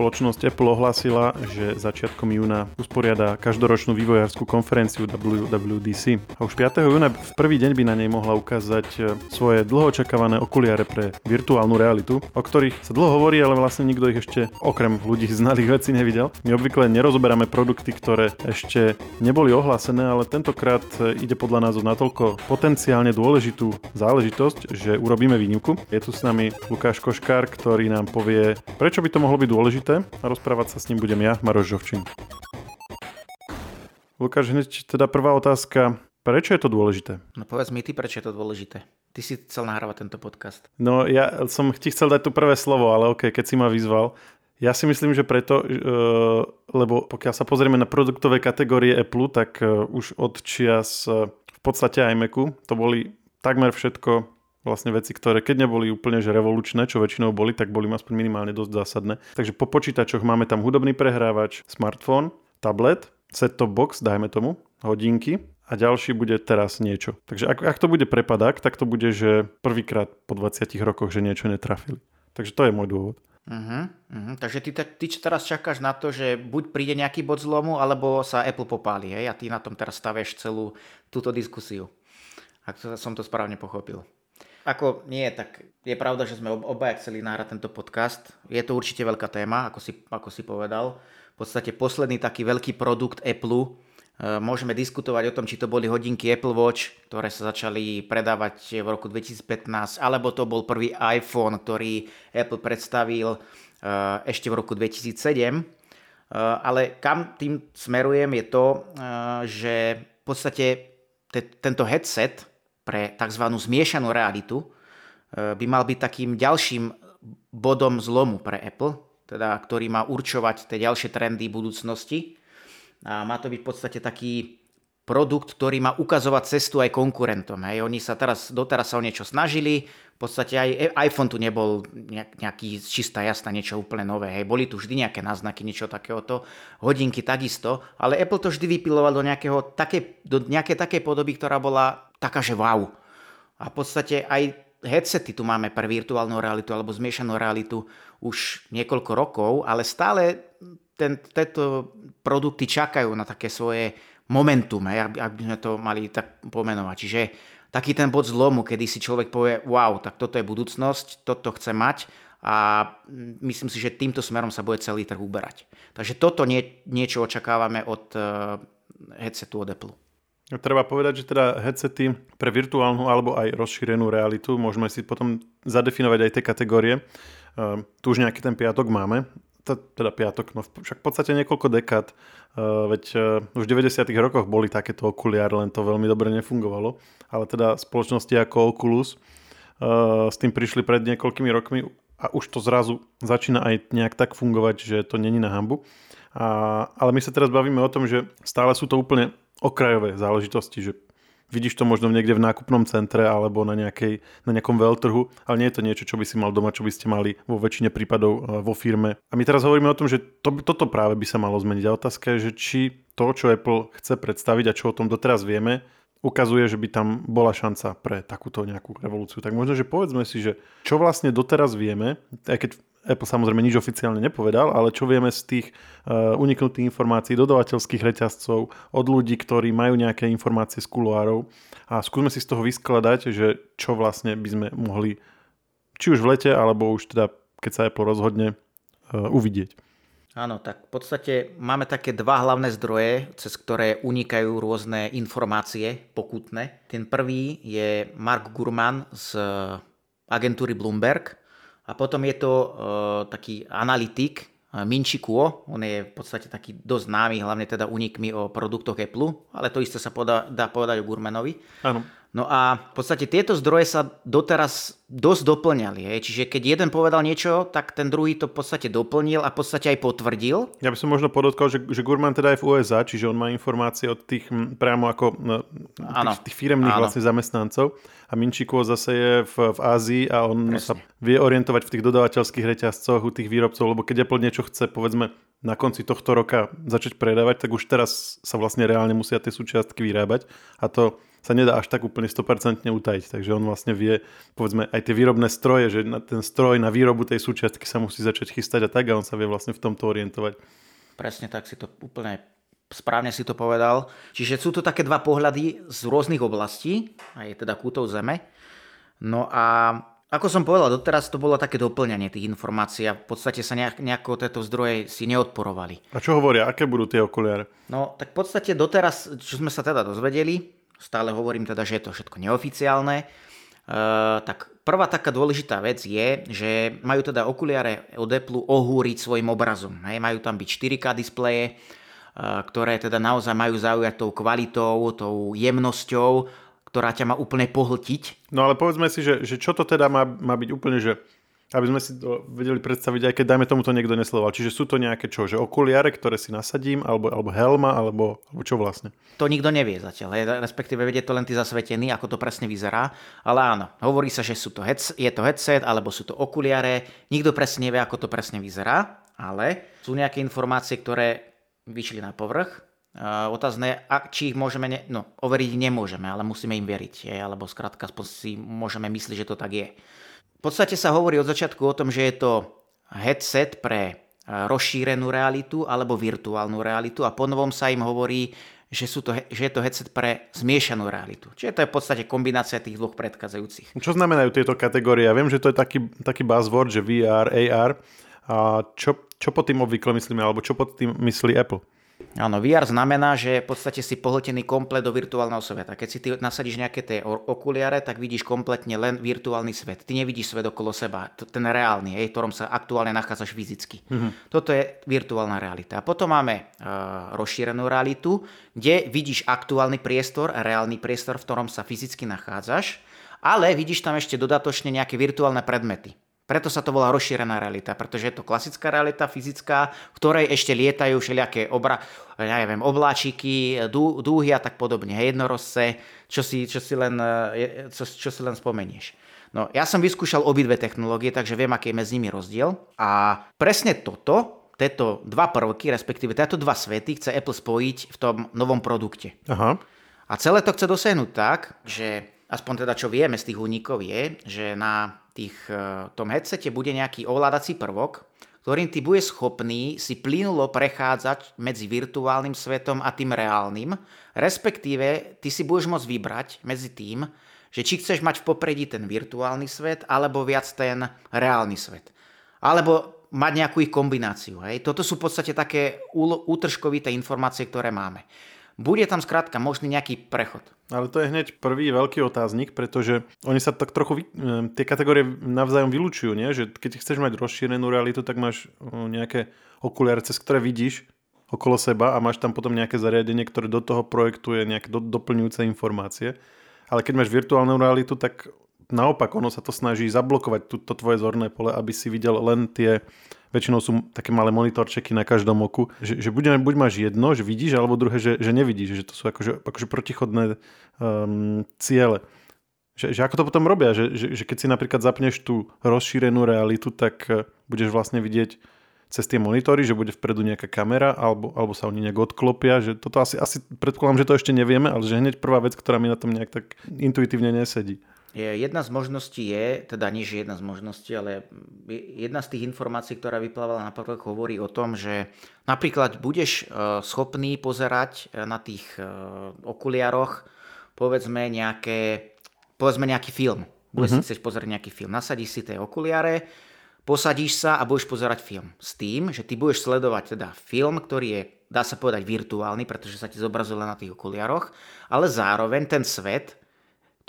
spoločnosť Apple ohlásila, že začiatkom júna usporiada každoročnú vývojárskú konferenciu WWDC. A už 5. júna v prvý deň by na nej mohla ukázať e, svoje dlho očakávané okuliare pre virtuálnu realitu, o ktorých sa dlho hovorí, ale vlastne nikto ich ešte okrem ľudí znalých veci nevidel. My obvykle nerozoberáme produkty, ktoré ešte neboli ohlásené, ale tentokrát e, ide podľa nás o natoľko potenciálne dôležitú záležitosť, že urobíme výnimku. Je tu s nami Lukáš Koškár, ktorý nám povie, prečo by to mohlo byť dôležité a rozprávať sa s ním budem ja, Maroš Žovčin. Lukáš, hneď teda prvá otázka. Prečo je to dôležité? No povedz mi ty, prečo je to dôležité. Ty si chcel nahrávať tento podcast. No ja som ti chcel dať tu prvé slovo, ale ok, keď si ma vyzval. Ja si myslím, že preto, uh, lebo pokiaľ sa pozrieme na produktové kategórie Apple, tak uh, už od čias uh, v podstate iMacu to boli takmer všetko vlastne veci, ktoré keď neboli úplne že revolučné, čo väčšinou boli, tak boli aspoň minimálne dosť zásadné. Takže po počítačoch máme tam hudobný prehrávač, smartfón, tablet, set-top box, dajme tomu, hodinky a ďalší bude teraz niečo. Takže ak, ak to bude prepadák, tak to bude, že prvýkrát po 20 rokoch, že niečo netrafili. Takže to je môj dôvod. Uh-huh, uh-huh. Takže ty, ty teraz čakáš na to, že buď príde nejaký bod zlomu, alebo sa Apple popáli, hej? A ty na tom teraz stavieš celú túto diskusiu. Ak to, som to správne pochopil. Ako nie, tak je pravda, že sme obaja chceli nahrať tento podcast. Je to určite veľká téma, ako si, ako si povedal. V podstate posledný taký veľký produkt Apple. E, môžeme diskutovať o tom, či to boli hodinky Apple Watch, ktoré sa začali predávať v roku 2015, alebo to bol prvý iPhone, ktorý Apple predstavil e, ešte v roku 2007. E, ale kam tým smerujem je to, že v podstate tento headset pre tzv. zmiešanú realitu e, by mal byť takým ďalším bodom zlomu pre Apple, teda, ktorý má určovať tie ďalšie trendy budúcnosti. A má to byť v podstate taký produkt, ktorý má ukazovať cestu aj konkurentom. Hej. Oni sa teraz, doteraz sa o niečo snažili, v podstate aj iPhone tu nebol nejaký čistá jasná niečo úplne nové. Hej. Boli tu vždy nejaké náznaky niečo takéhoto, hodinky takisto, ale Apple to vždy vypiloval do, nejakého, také, do nejakej takej podoby, ktorá bola taká, že wow. A v podstate aj headsety tu máme pre virtuálnu realitu alebo zmiešanú realitu už niekoľko rokov, ale stále ten, tieto produkty čakajú na také svoje momentum, aby, aby sme to mali tak pomenovať. Čiže taký ten bod zlomu, kedy si človek povie, wow, tak toto je budúcnosť, toto chce mať a myslím si, že týmto smerom sa bude celý trh uberať. Takže toto nie, niečo očakávame od uh, headsetu od Apple. Treba povedať, že teda headsety pre virtuálnu alebo aj rozšírenú realitu môžeme si potom zadefinovať aj tie kategórie. Uh, tu už nejaký ten piatok máme, teda piatok, no však v podstate niekoľko dekád, uh, veď uh, už v 90. rokoch boli takéto okuliare, len to veľmi dobre nefungovalo, ale teda spoločnosti ako Oculus uh, s tým prišli pred niekoľkými rokmi a už to zrazu začína aj nejak tak fungovať, že to není na hambu. A, ale my sa teraz bavíme o tom, že stále sú to úplne okrajové záležitosti, že vidíš to možno niekde v nákupnom centre alebo na, nejakej, na nejakom veľtrhu, ale nie je to niečo, čo by si mal doma, čo by ste mali vo väčšine prípadov e, vo firme. A my teraz hovoríme o tom, že to, toto práve by sa malo zmeniť. A otázka je, že či to, čo Apple chce predstaviť a čo o tom doteraz vieme, ukazuje, že by tam bola šanca pre takúto nejakú revolúciu. Tak možno, že povedzme si, že čo vlastne doteraz vieme, aj keď Apple samozrejme nič oficiálne nepovedal, ale čo vieme z tých uh, uniknutých informácií dodavateľských reťazcov od ľudí, ktorí majú nejaké informácie z kuloárov a skúsme si z toho vyskladať, že čo vlastne by sme mohli či už v lete, alebo už teda keď sa Apple rozhodne uh, uvidieť. Áno, tak v podstate máme také dva hlavné zdroje, cez ktoré unikajú rôzne informácie pokutné. Ten prvý je Mark Gurman z agentúry Bloomberg, a potom je to uh, taký analytik, uh, Minchi Kuo, on je v podstate taký dosť známy, hlavne teda unikmi o produktoch Apple, ale to isté sa podá, dá povedať o Gurmanovi. Áno. No a v podstate tieto zdroje sa doteraz dosť doplňali. Hej. Čiže keď jeden povedal niečo, tak ten druhý to v podstate doplnil a v podstate aj potvrdil. Ja by som možno podotkal, že, že Gurman teda je v USA, čiže on má informácie od tých priamo ako no, tých, tých firemných vlastne zamestnancov a Minčíko zase je v, v Ázii a on Presne. sa vie orientovať v tých dodávateľských reťazcoch u tých výrobcov, lebo keď Apple niečo chce, povedzme, na konci tohto roka začať predávať, tak už teraz sa vlastne reálne musia tie súčiastky vyrábať a to sa nedá až tak úplne 100% utajiť. Takže on vlastne vie, povedzme, aj tie výrobné stroje, že na ten stroj na výrobu tej súčiastky sa musí začať chystať a tak a on sa vie vlastne v tomto orientovať. Presne tak si to úplne správne si to povedal. Čiže sú to také dva pohľady z rôznych oblastí, aj teda kútov zeme. No a ako som povedal, doteraz to bolo také doplňanie tých informácií a v podstate sa nejak, nejako tieto zdroje si neodporovali. A čo hovoria, aké budú tie okuliare? No, tak v podstate doteraz, čo sme sa teda dozvedeli, stále hovorím teda, že je to všetko neoficiálne, Uh, tak prvá taká dôležitá vec je, že majú teda okuliare od Apple ohúriť svojim obrazom. Majú tam byť 4K displeje, uh, ktoré teda naozaj majú zaujať tou kvalitou, tou jemnosťou ktorá ťa má úplne pohltiť. No ale povedzme si, že, že čo to teda má, má byť úplne, že aby sme si to vedeli predstaviť, aj keď dajme tomu to niekto nesledoval. Čiže sú to nejaké čo, že okuliare, ktoré si nasadím, alebo, alebo helma, alebo, alebo čo vlastne? To nikto nevie zatiaľ, respektíve vedie to len tí zasvetení, ako to presne vyzerá. Ale áno, hovorí sa, že sú to head, je to headset, alebo sú to okuliare. Nikto presne nevie, ako to presne vyzerá, ale sú nejaké informácie, ktoré vyšli na povrch Otázne, či ich môžeme, ne, no, overiť nemôžeme, ale musíme im veriť, je, alebo skrátka si môžeme myslieť, že to tak je. V podstate sa hovorí od začiatku o tom, že je to headset pre rozšírenú realitu alebo virtuálnu realitu a ponovom sa im hovorí, že, sú to, že je to headset pre zmiešanú realitu. Čiže to je v podstate kombinácia tých dvoch predchádzajúcich. Čo znamenajú tieto kategórie? Ja viem, že to je taký, taký buzzword, že VR, AR. A čo, čo pod tým obvykle myslíme, alebo čo pod tým myslí Apple? Áno, VR znamená, že v podstate si pohltený komplet do virtuálneho sveta. Keď si ty nasadíš nejaké tie okuliare, tak vidíš kompletne len virtuálny svet. Ty nevidíš svet okolo seba, ten reálny, v ktorom sa aktuálne nachádzaš fyzicky. Mm-hmm. Toto je virtuálna realita. A potom máme uh, rozšírenú realitu, kde vidíš aktuálny priestor, reálny priestor, v ktorom sa fyzicky nachádzaš, ale vidíš tam ešte dodatočne nejaké virtuálne predmety. Preto sa to volá rozšírená realita, pretože je to klasická realita, fyzická, v ktorej ešte lietajú všelijaké obra, ja neviem, obláčiky, dú, dúhy a tak podobne, jednorozce, čo si, čo si, len, čo, čo si len spomenieš. No, ja som vyskúšal obidve technológie, takže viem, aký je medzi nimi rozdiel. A presne toto, tieto dva prvky, respektíve tieto dva svety chce Apple spojiť v tom novom produkte. Aha. A celé to chce dosiahnuť tak, že aspoň teda čo vieme z tých únikov je, že na tých, e, tom headsete bude nejaký ovládací prvok, ktorým ty bude schopný si plynulo prechádzať medzi virtuálnym svetom a tým reálnym, respektíve ty si budeš môcť vybrať medzi tým, že či chceš mať v popredí ten virtuálny svet, alebo viac ten reálny svet. Alebo mať nejakú ich kombináciu. Hej. Toto sú v podstate také útržkovité informácie, ktoré máme. Bude tam skrátka možný nejaký prechod. Ale to je hneď prvý veľký otáznik, pretože oni sa tak trochu, e, tie kategórie navzájom vylúčujú, nie? že keď chceš mať rozšírenú realitu, tak máš nejaké okuliare, cez ktoré vidíš okolo seba a máš tam potom nejaké zariadenie, ktoré do toho projektuje nejaké do, doplňujúce informácie. Ale keď máš virtuálnu realitu, tak naopak ono sa to snaží zablokovať to tvoje zorné pole, aby si videl len tie väčšinou sú také malé monitorčeky na každom oku, že, že buď, buď máš jedno, že vidíš, alebo druhé, že, že nevidíš, že to sú akože, akože protichodné um, ciele. Že, že ako to potom robia, že, že, že keď si napríklad zapneš tú rozšírenú realitu, tak uh, budeš vlastne vidieť cez tie monitory, že bude vpredu nejaká kamera, alebo, alebo sa oni nejak odklopia, že toto asi, asi predpokladám, že to ešte nevieme, ale že hneď prvá vec, ktorá mi na tom nejak tak intuitívne nesedí. Jedna z možností je, teda nie že jedna z možností, ale jedna z tých informácií, ktorá vyplávala na povrch, hovorí o tom, že napríklad budeš e, schopný pozerať e, na tých e, okuliároch povedzme nejaké, povedzme nejaký film. Budeš mm-hmm. si chceš pozerať nejaký film. Nasadíš si tie okuliare, posadíš sa a budeš pozerať film. S tým, že ty budeš sledovať teda film, ktorý je, dá sa povedať, virtuálny, pretože sa ti zobrazuje len na tých okuliároch, ale zároveň ten svet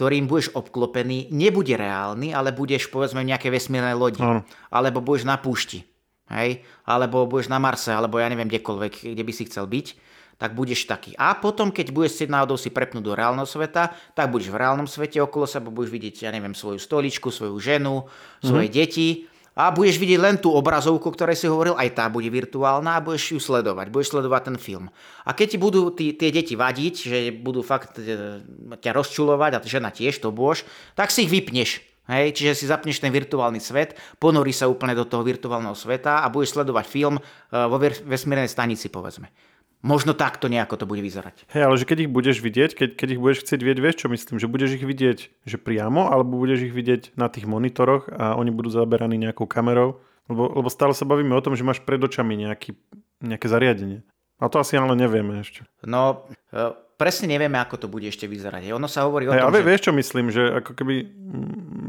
ktorým budeš obklopený, nebude reálny, ale budeš povedzme v nejakej vesmírnej lodi. Ano. Alebo budeš na púšti. Hej? Alebo budeš na Marse, alebo ja neviem kdekoľvek, kde by si chcel byť tak budeš taký. A potom, keď budeš si náhodou si prepnúť do reálneho sveta, tak budeš v reálnom svete okolo seba, budeš vidieť, ja neviem, svoju stoličku, svoju ženu, svoje mm-hmm. deti a budeš vidieť len tú obrazovku, o ktorej si hovoril, aj tá bude virtuálna a budeš ju sledovať, budeš sledovať ten film. A keď ti budú tí, tie deti vadiť, že budú fakt e, ťa rozčulovať a žena tiež to bôž, tak si ich vypneš. Hej, čiže si zapneš ten virtuálny svet, ponorí sa úplne do toho virtuálneho sveta a budeš sledovať film e, vo vesmírnej stanici, povedzme. Možno takto nejako to bude vyzerať. Hej, ale že keď ich budeš vidieť, keď, keď ich budeš chcieť vidieť, vieš čo myslím, že budeš ich vidieť že priamo, alebo budeš ich vidieť na tých monitoroch a oni budú zaberaní nejakou kamerou, lebo, lebo stále sa bavíme o tom, že máš pred očami nejaký, nejaké zariadenie. A to asi ale nevieme ešte. No, e, presne nevieme, ako to bude ešte vyzerať. Ono sa hovorí o hey, tom, ale že... vieš, čo myslím, že ako keby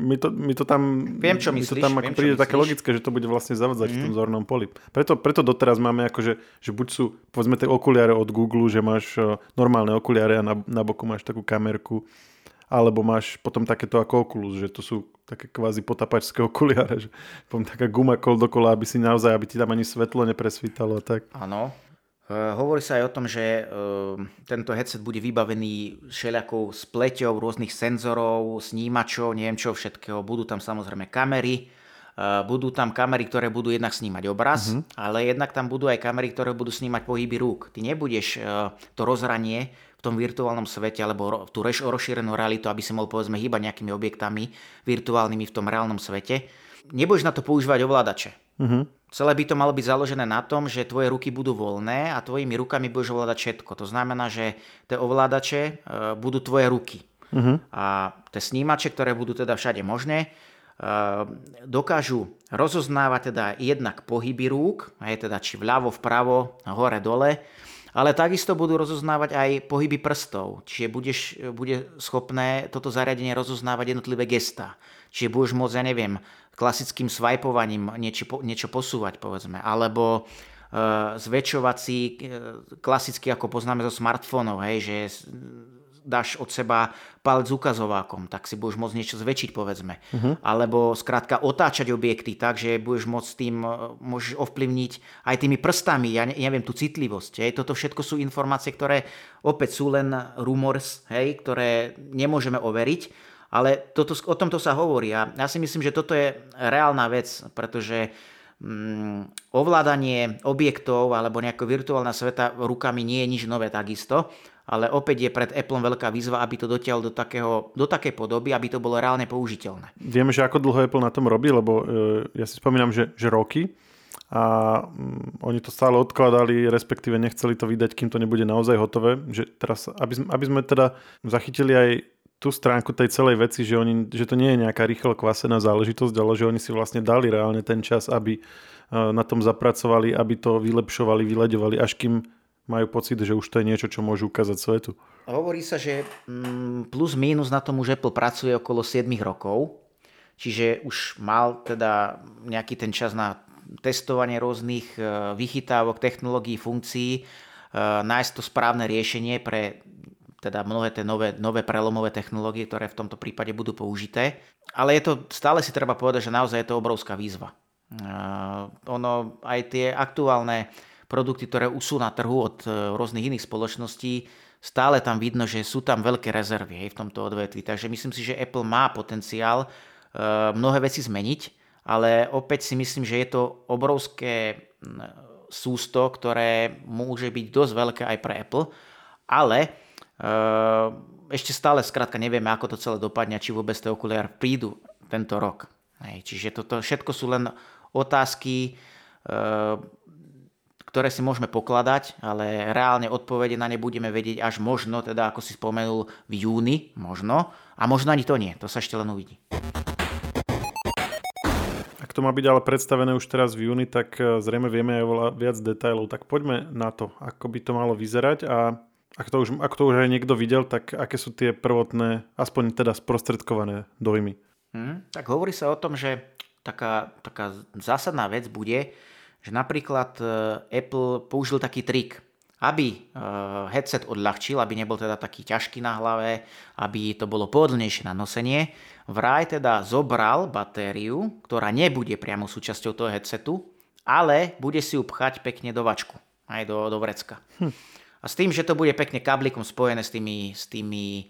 mi to, mi to tam... Viem, čo myslíš. Mi to tam ako viem, príde také logické, že to bude vlastne zavadzať mm. v tom Mhm. zornom poli. Preto, preto doteraz máme ako, že, buď sú, povedzme, tie okuliare od Google, že máš eh, normálne okuliare a na, na boku máš takú kamerku, alebo máš potom takéto ako Oculus, že to sú také kvázi potapačské okuliare, že potom taká guma kol dokola, aby si naozaj, aby ti tam ani svetlo nepresvítalo tak. Áno. E, Hovorí sa aj o tom, že e, tento headset bude vybavený všelijakou spleťou rôznych senzorov, snímačov, neviem čo všetkého. Budú tam samozrejme kamery, e, budú tam kamery, ktoré budú jednak snímať obraz, mm-hmm. ale jednak tam budú aj kamery, ktoré budú snímať pohyby rúk. Ty nebudeš to rozhranie v tom virtuálnom svete alebo tú reš- rozšírenú realitu, aby si mohol povedzme hýbať nejakými objektami virtuálnymi v tom reálnom svete. Nebudeš na to používať ovládače. Uh-huh. Celé by to malo byť založené na tom, že tvoje ruky budú voľné a tvojimi rukami budeš ovládať všetko. To znamená, že tie ovládače e, budú tvoje ruky. Uh-huh. A tie snímače, ktoré budú teda všade možné, e, dokážu rozoznávať teda jednak pohyby rúk, aj teda či vľavo, vpravo, hore, dole, ale takisto budú rozoznávať aj pohyby prstov. Čiže budeš, bude schopné toto zariadenie rozoznávať jednotlivé gestá. Čiže budeš môcť, ja neviem, klasickým swipovaním niečo, niečo posúvať, povedzme, alebo e, zväčšovací, e, klasicky ako poznáme zo smartfónov, hej, že dáš od seba palec ukazovákom, tak si budeš môcť niečo zväčšiť, povedzme. Uh-huh. Alebo skrátka otáčať objekty tak, že budeš môcť tým, e, môžeš ovplyvniť aj tými prstami, ja ne- neviem, tú citlivosť. Hej. Toto všetko sú informácie, ktoré opäť sú len rumors, hej, ktoré nemôžeme overiť, ale toto, o tomto sa hovorí a ja si myslím, že toto je reálna vec, pretože mm, ovládanie objektov alebo nejakého virtuálna sveta rukami nie je nič nové takisto, ale opäť je pred Apple veľká výzva, aby to dotiaľ do, takého, do takej podoby, aby to bolo reálne použiteľné. Vieme, že ako dlho Apple na tom robí, lebo e, ja si spomínam, že, že roky a mm, oni to stále odkladali, respektíve nechceli to vydať, kým to nebude naozaj hotové. Že teraz, aby, aby sme teda zachytili aj tú stránku tej celej veci, že, oni, že to nie je nejaká rýchlo kvasená záležitosť, ale že oni si vlastne dali reálne ten čas, aby e, na tom zapracovali, aby to vylepšovali, vyľaďovali, až kým majú pocit, že už to je niečo, čo môžu ukázať svetu. Hovorí sa, že mm, plus mínus na tom už Apple pracuje okolo 7 rokov, čiže už mal teda nejaký ten čas na testovanie rôznych e, vychytávok, technológií, funkcií, e, nájsť to správne riešenie pre teda mnohé tie nové, nové prelomové technológie, ktoré v tomto prípade budú použité. Ale je to, stále si treba povedať, že naozaj je to obrovská výzva. Uh, ono, aj tie aktuálne produkty, ktoré už sú na trhu od e, rôznych iných spoločností, stále tam vidno, že sú tam veľké rezervy hej, v tomto odvetvi. Takže myslím si, že Apple má potenciál uh, mnohé veci zmeniť, ale opäť si myslím, že je to obrovské mm, sústo, ktoré môže byť dosť veľké aj pre Apple, ale ešte stále skrátka nevieme, ako to celé dopadne, či vôbec tie okuliare prídu tento rok. Hej, čiže toto všetko sú len otázky, uh, ktoré si môžeme pokladať, ale reálne odpovede na ne budeme vedieť až možno, teda ako si spomenul, v júni, možno, a možno ani to nie, to sa ešte len uvidí. Ak to má byť ale predstavené už teraz v júni, tak e, zrejme vieme aj veľa viac detailov. Tak poďme na to, ako by to malo vyzerať a ak to, už, ak to už aj niekto videl, tak aké sú tie prvotné, aspoň teda sprostredkované dojmy? Hmm, tak hovorí sa o tom, že taká, taká zásadná vec bude, že napríklad e, Apple použil taký trik, aby e, headset odľahčil, aby nebol teda taký ťažký na hlave, aby to bolo pohodlnejšie na nosenie, vraj teda zobral batériu, ktorá nebude priamo súčasťou toho headsetu, ale bude si ju pchať pekne do vačku, aj do, do vrecka. Hm. A s tým, že to bude pekne kablikom spojené s tými, s tými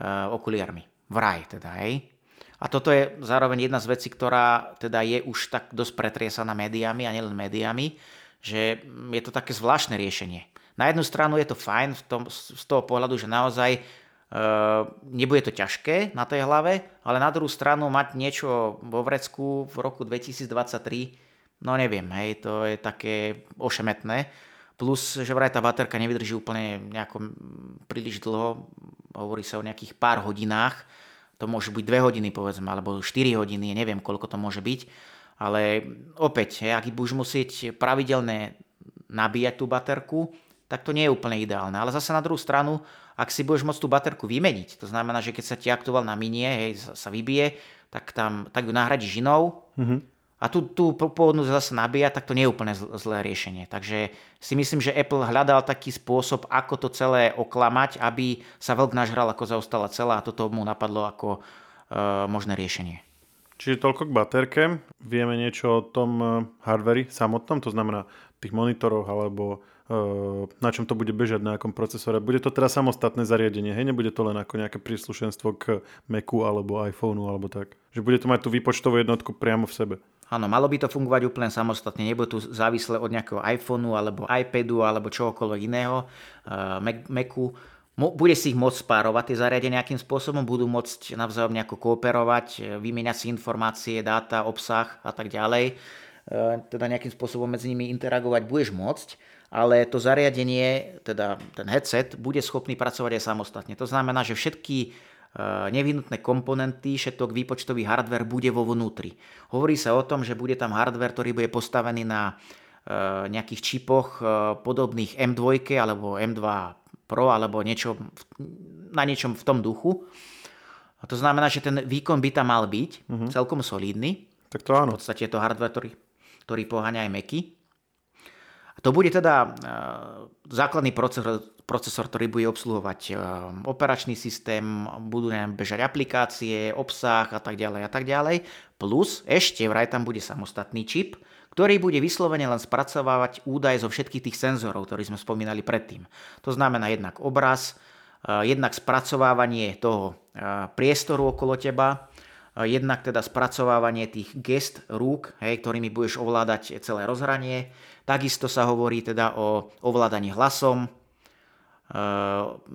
uh, okuliarmi. Vraj teda, hej. A toto je zároveň jedna z vecí, ktorá teda je už tak dosť pretriesaná médiami a nielen médiami, že je to také zvláštne riešenie. Na jednu stranu je to fajn v tom, z toho pohľadu, že naozaj e, nebude to ťažké na tej hlave, ale na druhú stranu mať niečo vo vrecku v roku 2023, no neviem, hej, to je také ošemetné. Plus, že vraj tá baterka nevydrží úplne nejako príliš dlho, hovorí sa o nejakých pár hodinách, to môže byť 2 hodiny povedzme, alebo 4 hodiny, neviem koľko to môže byť, ale opäť, ak budeš musieť pravidelne nabíjať tú baterku, tak to nie je úplne ideálne. Ale zase na druhú stranu, ak si budeš môcť tú baterku vymeniť, to znamená, že keď sa ti aktuál na minie, hej, sa vybije, tak, tam, tak ju nahradíš inou, mm-hmm a tu, tu pôvodnú zase nabíja, tak to nie je úplne zlé riešenie. Takže si myslím, že Apple hľadal taký spôsob, ako to celé oklamať, aby sa veľk nažral, ako zaostala celá a toto mu napadlo ako e, možné riešenie. Čiže toľko k baterke. Vieme niečo o tom e, hardveri samotnom, to znamená tých monitoroch alebo e, na čom to bude bežať, na akom procesore. Bude to teda samostatné zariadenie, hej? Nebude to len ako nejaké príslušenstvo k Macu alebo iPhoneu alebo tak. Že bude to mať tú výpočtovú jednotku priamo v sebe. Áno, malo by to fungovať úplne samostatne, nebude tu závislé od nejakého iPhoneu alebo iPadu alebo čohokoľvek iného, uh, Macu. Bude si ich môcť spárovať tie zariadenia nejakým spôsobom, budú môcť navzájom nejako kooperovať, eh, vymieňať si informácie, dáta, obsah a tak ďalej. Uh, teda nejakým spôsobom medzi nimi interagovať budeš môcť, ale to zariadenie, teda ten headset, bude schopný pracovať aj samostatne. To znamená, že všetky Eh, nevyhnutné komponenty, všetok výpočtový hardware bude vo vnútri. Hovorí sa o tom, že bude tam hardware, ktorý bude postavený na eh, nejakých čipoch eh, podobných M2 alebo M2 Pro alebo niečo, na niečom v tom duchu. A to znamená, že ten výkon by tam mal byť uh-huh. celkom solidný. Tak to áno. V podstate je to hardware, ktorý, ktorý poháňa aj Macy. A to bude teda základný procesor, procesor, ktorý bude obsluhovať eh, operačný systém, budú nám bežať aplikácie, obsah a tak ďalej a tak ďalej. Plus ešte vraj tam bude samostatný čip, ktorý bude vyslovene len spracovávať údaje zo všetkých tých senzorov, ktorý sme spomínali predtým. To znamená jednak obraz, eh, jednak spracovávanie toho eh, priestoru okolo teba, jednak teda spracovávanie tých gest rúk, hej, ktorými budeš ovládať celé rozhranie. Takisto sa hovorí teda o ovládaní hlasom, Ehm,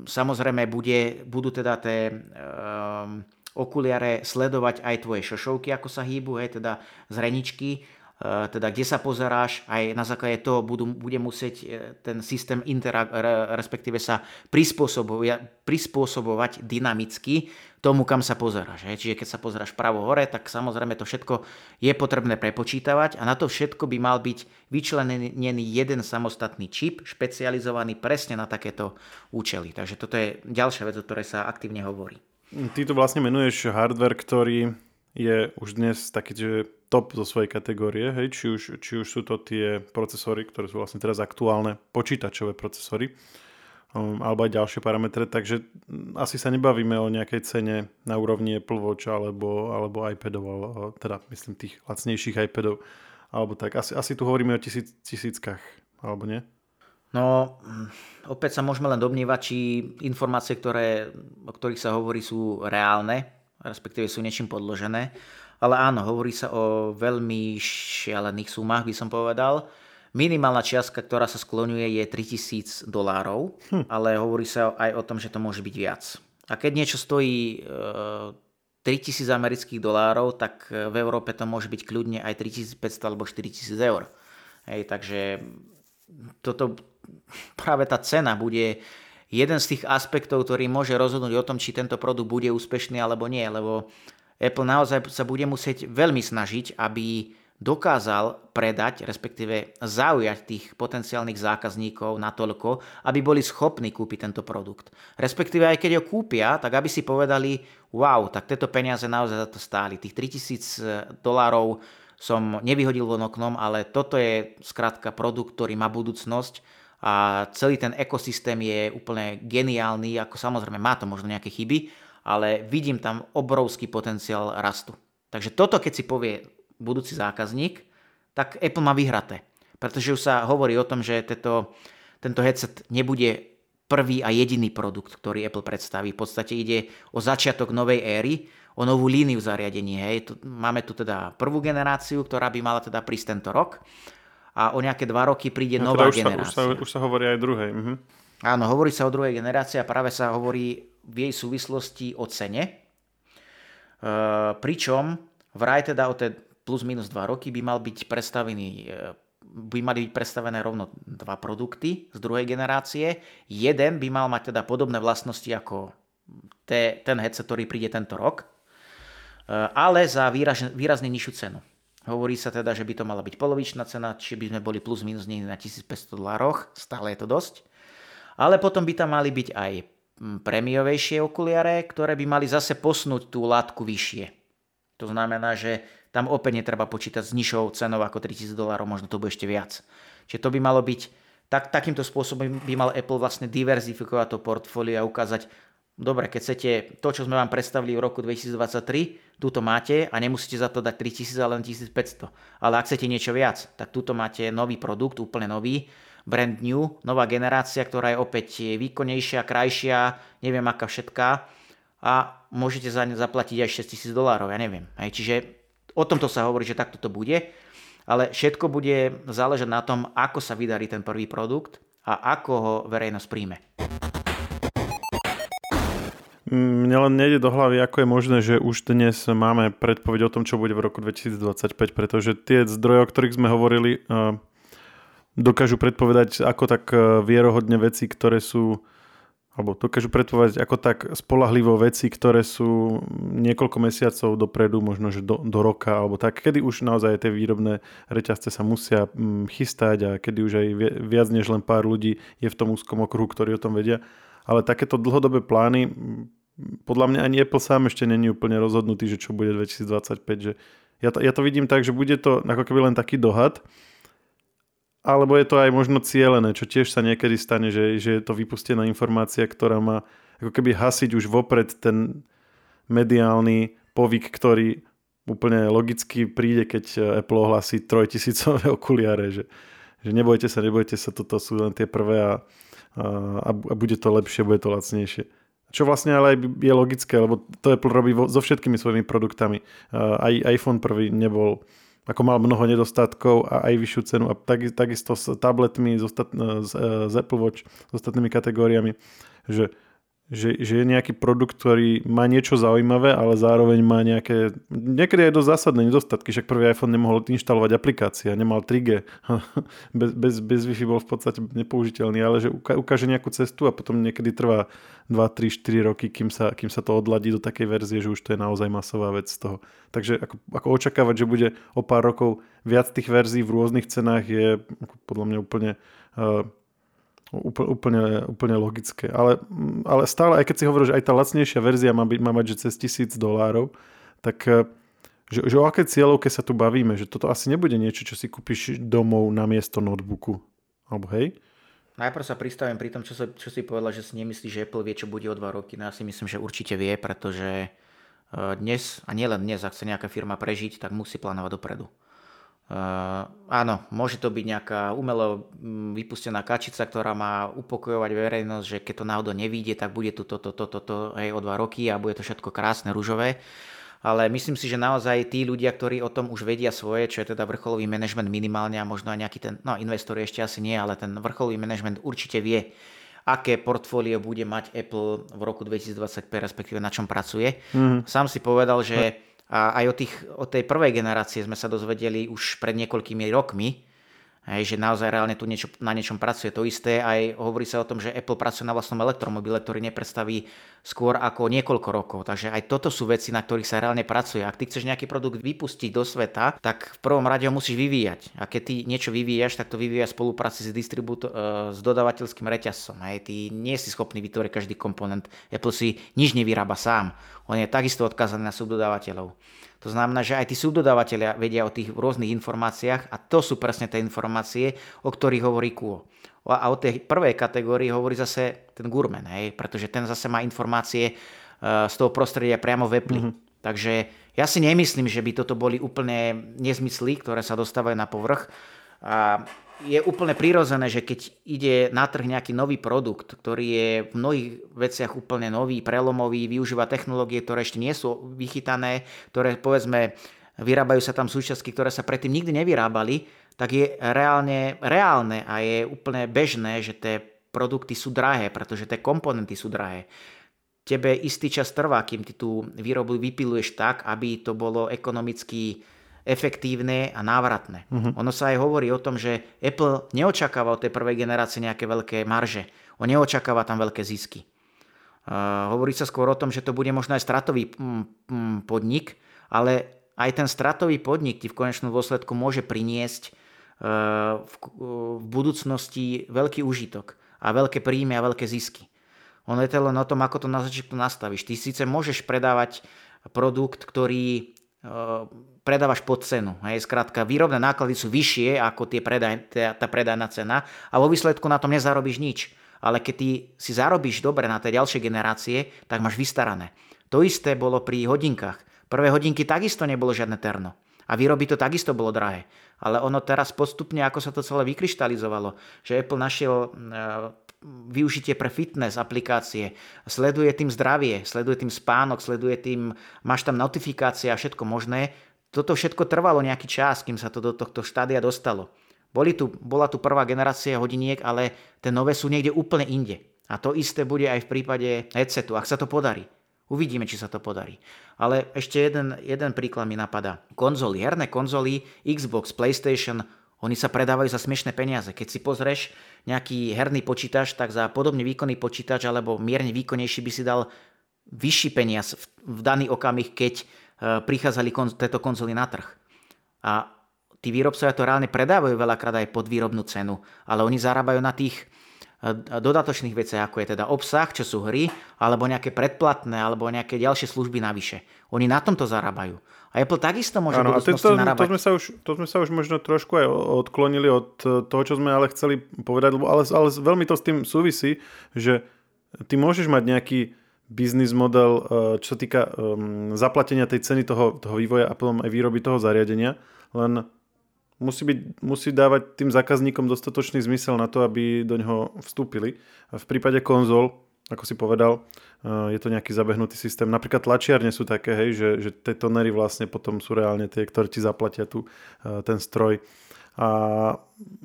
samozrejme bude, budú teda tie um, okuliare sledovať aj tvoje šošovky, ako sa hýbu, hej, teda zreničky, teda kde sa pozeráš, aj na základe toho budú, bude musieť e, ten systém interak- respektíve sa prispôsobovať, prispôsobovať dynamicky tomu, kam sa pozeráš. Hej. Čiže keď sa pozeráš pravo hore, tak samozrejme to všetko je potrebné prepočítavať a na to všetko by mal byť vyčlenený jeden samostatný čip, špecializovaný presne na takéto účely. Takže toto je ďalšia vec, o ktorej sa aktívne hovorí. Ty tu vlastne menuješ hardware, ktorý je už dnes taký, že top zo svojej kategórie, hej? Či, už, či už sú to tie procesory, ktoré sú vlastne teraz aktuálne počítačové procesory, Um, alebo aj ďalšie parametre, takže mm, asi sa nebavíme o nejakej cene na úrovni Apple Watch alebo, alebo iPadov, teda myslím tých lacnejších iPadov, alebo tak. Asi, asi tu hovoríme o tisíc, tisíckach, alebo nie? No, mm, opäť sa môžeme len domnievať, či informácie, ktoré, o ktorých sa hovorí, sú reálne, respektíve sú niečím podložené. Ale áno, hovorí sa o veľmi šialených sumách, by som povedal. Minimálna čiastka, ktorá sa skloňuje, je 3000 dolárov, hm. ale hovorí sa aj o tom, že to môže byť viac. A keď niečo stojí e, 3000 amerických dolárov, tak e, v Európe to môže byť kľudne aj 3500 alebo 4000 eur. Hej, takže toto, práve tá cena bude jeden z tých aspektov, ktorý môže rozhodnúť o tom, či tento produkt bude úspešný alebo nie, lebo Apple naozaj sa bude musieť veľmi snažiť, aby dokázal predať, respektíve zaujať tých potenciálnych zákazníkov natoľko, aby boli schopní kúpiť tento produkt. Respektíve aj keď ho kúpia, tak aby si povedali, wow, tak tieto peniaze naozaj za to stáli. Tých 3000 dolárov som nevyhodil von oknom, ale toto je skrátka produkt, ktorý má budúcnosť a celý ten ekosystém je úplne geniálny, ako samozrejme má to možno nejaké chyby, ale vidím tam obrovský potenciál rastu. Takže toto, keď si povie budúci zákazník, tak Apple má vyhraté. Pretože už sa hovorí o tom, že tento, tento headset nebude prvý a jediný produkt, ktorý Apple predstaví. V podstate ide o začiatok novej éry, o novú líniu zariadení. Hej. Máme tu teda prvú generáciu, ktorá by mala teda prísť tento rok a o nejaké dva roky príde no, nová teda už generácia. Sa, už, sa, už sa hovorí aj druhej. Mhm. Áno, hovorí sa o druhej generácii a práve sa hovorí v jej súvislosti o cene. E, pričom vraj teda o tej plus minus 2 roky by mal byť predstavený e, by mali byť predstavené rovno dva produkty z druhej generácie. Jeden by mal mať teda podobné vlastnosti ako te, ten headset, ktorý príde tento rok, eh, ale za výrazne, výrazne nižšiu cenu. Hovorí sa teda, že by to mala byť polovičná cena, či by sme boli plus minus na 1500 dolároch, stále je to dosť. Ale potom by tam mali byť aj hm, prémiovejšie okuliare, ktoré by mali zase posnúť tú látku vyššie. To znamená, že tam opäť netreba počítať s nižšou cenou ako 3000 dolárov, možno to bude ešte viac. Čiže to by malo byť, tak, takýmto spôsobom by mal Apple vlastne diverzifikovať to portfólio a ukázať, dobre, keď chcete to, čo sme vám predstavili v roku 2023, túto máte a nemusíte za to dať 3000, ale len 1500. Ale ak chcete niečo viac, tak túto máte nový produkt, úplne nový, brand new, nová generácia, ktorá je opäť výkonnejšia, krajšia, neviem aká všetká a môžete za ne zaplatiť aj 6000 dolárov, ja neviem. Hej, čiže O tomto sa hovorí, že takto to bude, ale všetko bude záležať na tom, ako sa vydarí ten prvý produkt a ako ho verejnosť príjme. Mne len nejde do hlavy, ako je možné, že už dnes máme predpoveď o tom, čo bude v roku 2025, pretože tie zdroje, o ktorých sme hovorili, eh, dokážu predpovedať ako tak eh, vierohodne veci, ktoré sú alebo dokážu predpovedať ako tak spolahlivo veci, ktoré sú niekoľko mesiacov dopredu, možno že do, do roka, alebo tak, kedy už naozaj tie výrobné reťazce sa musia mm, chystať a kedy už aj viac než len pár ľudí je v tom úzkom okruhu, ktorí o tom vedia. Ale takéto dlhodobé plány, podľa mňa ani Apple sám ešte není úplne rozhodnutý, že čo bude 2025. Že ja, to, ja to vidím tak, že bude to ako keby len taký dohad, alebo je to aj možno cielené, čo tiež sa niekedy stane, že, že je to vypustená informácia, ktorá má ako keby hasiť už vopred ten mediálny povyk, ktorý úplne logicky príde, keď Apple ohlasí trojtisícové okuliare, že, že nebojte sa, nebojte sa, toto sú len tie prvé a, a, a bude to lepšie, bude to lacnejšie. Čo vlastne ale je logické, lebo to Apple robí vo, so všetkými svojimi produktami. Aj iPhone prvý nebol ako mal mnoho nedostatkov a aj vyššiu cenu a tak, takisto s tabletmi, s, ostat, s, s Apple Watch, s ostatnými kategóriami, že že, že je nejaký produkt, ktorý má niečo zaujímavé, ale zároveň má nejaké, niekedy aj dosť zásadné nedostatky, však prvý iPhone nemohol inštalovať aplikácia, nemal 3G, bez, bez, bez Wi-Fi bol v podstate nepoužiteľný, ale že ukáže nejakú cestu a potom niekedy trvá 2, 3, 4 roky, kým sa, kým sa to odladí do takej verzie, že už to je naozaj masová vec z toho. Takže ako, ako očakávať, že bude o pár rokov viac tých verzií v rôznych cenách je podľa mňa úplne uh, úplne, úplne, logické. Ale, ale stále, aj keď si hovoríš, že aj tá lacnejšia verzia má, byť, má mať že cez tisíc dolárov, tak eh, že, že o aké cieľovke sa tu bavíme, že toto asi nebude niečo, čo si kúpiš domov na miesto notebooku. Alebo hej? Najprv sa pristavím pri tom, čo, sa, čo si povedal, že si nemyslí, že Apple vie, čo bude o dva roky. No ja si myslím, že určite vie, pretože eh, dnes, a nielen dnes, ak chce nejaká firma prežiť, tak musí plánovať dopredu. Uh, áno, môže to byť nejaká umelo mm, vypustená kačica, ktorá má upokojovať verejnosť, že keď to náhodou nevíde, tak bude tu toto, toto, toto, hej, o dva roky a bude to všetko krásne, ružové. Ale myslím si, že naozaj tí ľudia, ktorí o tom už vedia svoje, čo je teda vrcholový manažment minimálne a možno aj nejaký ten, no investori ešte asi nie, ale ten vrcholový manažment určite vie, aké portfólio bude mať Apple v roku 2025, respektíve na čom pracuje. Mm. Sám si povedal, že a aj o, tých, o tej prvej generácie sme sa dozvedeli už pred niekoľkými rokmi, Hej, že naozaj reálne tu niečo, na niečom pracuje to isté. Aj hovorí sa o tom, že Apple pracuje na vlastnom elektromobile, ktorý nepredstaví skôr ako niekoľko rokov. Takže aj toto sú veci, na ktorých sa reálne pracuje. Ak ty chceš nejaký produkt vypustiť do sveta, tak v prvom rade ho musíš vyvíjať. A keď ty niečo vyvíjaš, tak to vyvíja spolupráci s, distribútor, e, s dodavateľským reťazcom. Hej. Ty nie si schopný vytvoriť každý komponent. Apple si nič nevyrába sám. On je takisto odkázaný na subdodávateľov. To znamená, že aj tí subdodávateľia vedia o tých rôznych informáciách a to sú presne tie informácie, o ktorých hovorí Kuo. A o tej prvej kategórii hovorí zase ten Gurman, hej, pretože ten zase má informácie uh, z toho prostredia priamo v Apple. Mm-hmm. Takže ja si nemyslím, že by toto boli úplne nezmysly, ktoré sa dostávajú na povrch. A je úplne prirodzené, že keď ide na trh nejaký nový produkt, ktorý je v mnohých veciach úplne nový, prelomový, využíva technológie, ktoré ešte nie sú vychytané, ktoré povedzme vyrábajú sa tam súčiastky, ktoré sa predtým nikdy nevyrábali, tak je reálne, reálne a je úplne bežné, že tie produkty sú drahé, pretože tie komponenty sú drahé. Tebe istý čas trvá, kým ty tú výrobu vypiluješ tak, aby to bolo ekonomicky efektívne a návratné. Uh-huh. Ono sa aj hovorí o tom, že Apple neočakáva od tej prvej generácie nejaké veľké marže. On neočakáva tam veľké zisky. Uh, hovorí sa skôr o tom, že to bude možno aj stratový mm, mm, podnik, ale aj ten stratový podnik ti v konečnom dôsledku môže priniesť uh, v, v budúcnosti veľký užitok a veľké príjmy a veľké zisky. Ono je to len o tom, ako to na začiatku nastavíš. Ty síce môžeš predávať produkt, ktorý uh, predávaš pod cenu. Hej, skrátka, výrobné náklady sú vyššie ako tie predaj, tá, tá predajná cena a vo výsledku na tom nezarobíš nič. Ale keď ty si zarobíš dobre na tej ďalšej generácie, tak máš vystarané. To isté bolo pri hodinkách. Prvé hodinky takisto nebolo žiadne terno. A výroby to takisto bolo drahé. Ale ono teraz postupne, ako sa to celé vykryštalizovalo, že Apple našiel využitie pre fitness aplikácie, sleduje tým zdravie, sleduje tým spánok, sleduje tým, máš tam notifikácie a všetko možné. Toto všetko trvalo nejaký čas, kým sa to do tohto štádia dostalo. Boli tu, bola tu prvá generácia hodiniek, ale tie nové sú niekde úplne inde. A to isté bude aj v prípade headsetu, ak sa to podarí. Uvidíme, či sa to podarí. Ale ešte jeden, jeden príklad mi napadá. Konzoly, herné konzoly, Xbox, PlayStation, oni sa predávajú za smiešné peniaze. Keď si pozrieš nejaký herný počítač, tak za podobne výkonný počítač alebo mierne výkonnejší by si dal vyšší peniaz v daný okamih, keď prichádzali kon- tieto konzoly na trh. A tí výrobcovia to reálne predávajú veľakrát aj pod výrobnú cenu, ale oni zarábajú na tých e, dodatočných veciach, ako je teda obsah, čo sú hry, alebo nejaké predplatné, alebo nejaké ďalšie služby navyše. Oni na tomto zarábajú. A Apple takisto môže ano, v budúcnosti to, narábať. To sme, sa už, to sme sa už možno trošku aj odklonili od toho, čo sme ale chceli povedať, ale, ale veľmi to s tým súvisí, že ty môžeš mať nejaký biznis model, e, čo týka um, zaplatenia tej ceny toho, toho vývoja a potom aj výroby toho zariadenia, len musí, byť, musí dávať tým zákazníkom dostatočný zmysel na to, aby do neho vstúpili. A v prípade konzol, ako si povedal, je to nejaký zabehnutý systém. Napríklad tlačiarne sú také, hej, že, že tie tonery vlastne potom sú reálne tie, ktoré ti zaplatia tu ten stroj. A,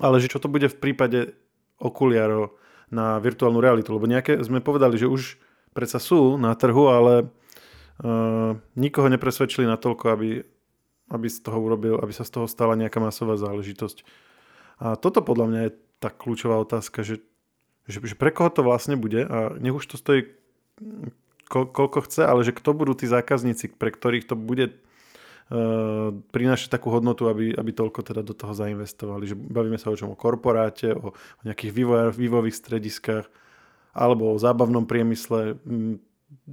ale že čo to bude v prípade okuliarov na virtuálnu realitu, lebo nejaké sme povedali, že už predsa sú na trhu, ale uh, nikoho nepresvedčili natoľko, aby, aby, z toho urobil, aby sa z toho stala nejaká masová záležitosť. A toto podľa mňa je tá kľúčová otázka, že, že, že pre koho to vlastne bude a nech už to stojí ko, koľko chce, ale že kto budú tí zákazníci, pre ktorých to bude uh, prinášať takú hodnotu, aby, aby toľko teda do toho zainvestovali. Že bavíme sa o čom? O korporáte, o, o nejakých vývoj, vývojových strediskách alebo o zábavnom priemysle. Mm,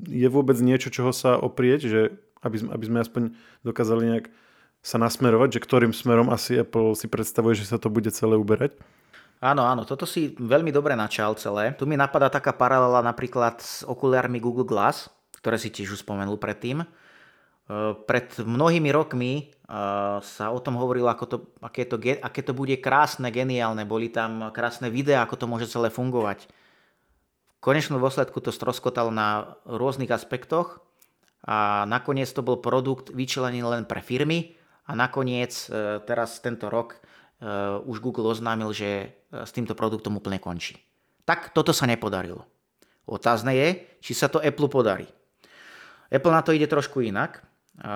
je vôbec niečo, čoho sa oprieť, že aby, aby sme aspoň dokázali nejak sa nasmerovať, že ktorým smerom asi Apple si predstavuje, že sa to bude celé uberať? Áno, áno, toto si veľmi dobre načal celé. Tu mi napadá taká paralela napríklad s okuliarmi Google Glass, ktoré si tiež už spomenul predtým. E, pred mnohými rokmi e, sa o tom hovorilo, ako to, aké, to, aké to bude krásne, geniálne. Boli tam krásne videá, ako to môže celé fungovať. V konečnom dôsledku to stroskotalo na rôznych aspektoch a nakoniec to bol produkt vyčlenený len pre firmy a nakoniec e, teraz tento rok už Google oznámil, že E, s týmto produktom úplne končí. Tak toto sa nepodarilo. Otázne je, či sa to Apple podarí. Apple na to ide trošku inak, e,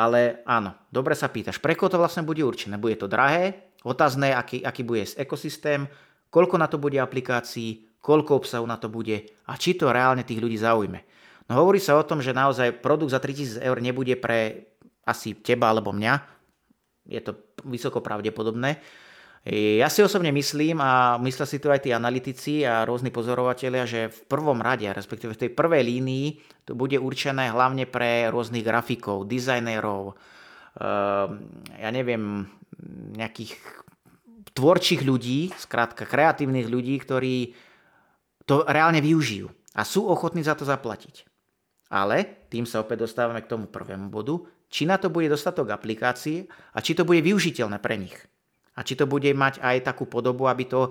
ale áno, dobre sa pýtaš, pre koho to vlastne bude určené? Bude to drahé? Otázne, aký, aký bude ekosystém, koľko na to bude aplikácií, koľko obsahu na to bude a či to reálne tých ľudí zaujme. No hovorí sa o tom, že naozaj produkt za 3000 eur nebude pre asi teba alebo mňa, je to vysoko pravdepodobné, ja si osobne myslím, a myslia si to aj tí analytici a rôzni pozorovateľia, že v prvom rade, respektíve v tej prvej línii, to bude určené hlavne pre rôznych grafikov, dizajnérov, ehm, ja neviem, nejakých tvorčích ľudí, skrátka kreatívnych ľudí, ktorí to reálne využijú a sú ochotní za to zaplatiť. Ale tým sa opäť dostávame k tomu prvému bodu, či na to bude dostatok aplikácií a či to bude využiteľné pre nich. A či to bude mať aj takú podobu, aby to e,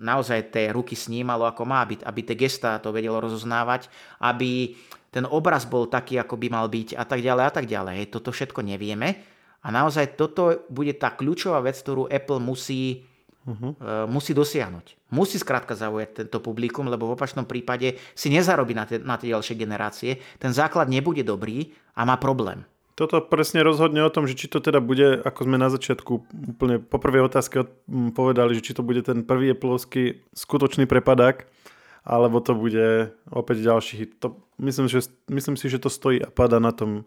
naozaj tie ruky snímalo ako má byť, aby tie gestá to vedelo rozoznávať, aby ten obraz bol taký, ako by mal byť a tak ďalej a tak ďalej. Toto všetko nevieme a naozaj toto bude tá kľúčová vec, ktorú Apple musí, uh-huh. musí dosiahnuť. Musí skrátka zaujať tento publikum, lebo v opačnom prípade si nezarobí na tie, na tie ďalšie generácie. Ten základ nebude dobrý a má problém. Toto presne rozhodne o tom, že či to teda bude, ako sme na začiatku úplne po prvej otázke povedali, že či to bude ten prvý Appleovský skutočný prepadák, alebo to bude opäť ďalší. To, myslím, že, myslím si, že to stojí a pada na tom,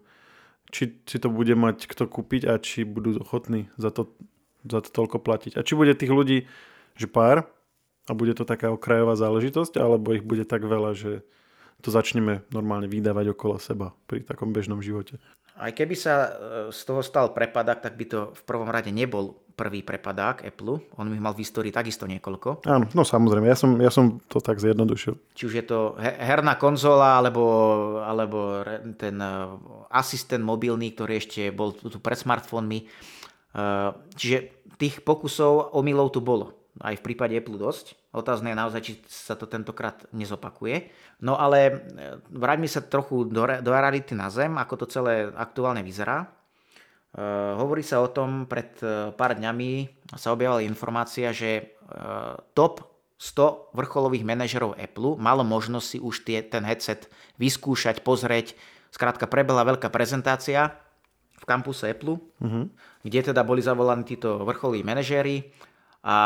či, či to bude mať kto kúpiť a či budú ochotní za to, za to toľko platiť. A či bude tých ľudí, že pár a bude to taká okrajová záležitosť, alebo ich bude tak veľa, že to začneme normálne vydávať okolo seba pri takom bežnom živote. Aj keby sa e, z toho stal prepadák, tak by to v prvom rade nebol prvý prepadák Apple. On by mal v histórii takisto niekoľko. Áno, no samozrejme, ja som, ja som to tak zjednodušil. Či už je to herná konzola, alebo, alebo ten e, asistent mobilný, ktorý ešte bol tu pred smartfónmi. E, čiže tých pokusov omylov tu bolo. Aj v prípade Apple dosť. Otázne je naozaj, či sa to tentokrát nezopakuje. No ale e, vráťme sa trochu do, do reality na zem, ako to celé aktuálne vyzerá. Uh, hovorí sa o tom, pred uh, pár dňami sa objavila informácia, že uh, top 100 vrcholových manažerov Apple malo možnosť si už tie, ten headset vyskúšať, pozrieť. Skrátka prebehla veľká prezentácia kampuse Apple, uh-huh. kde teda boli zavolaní títo vrcholoví manažéri a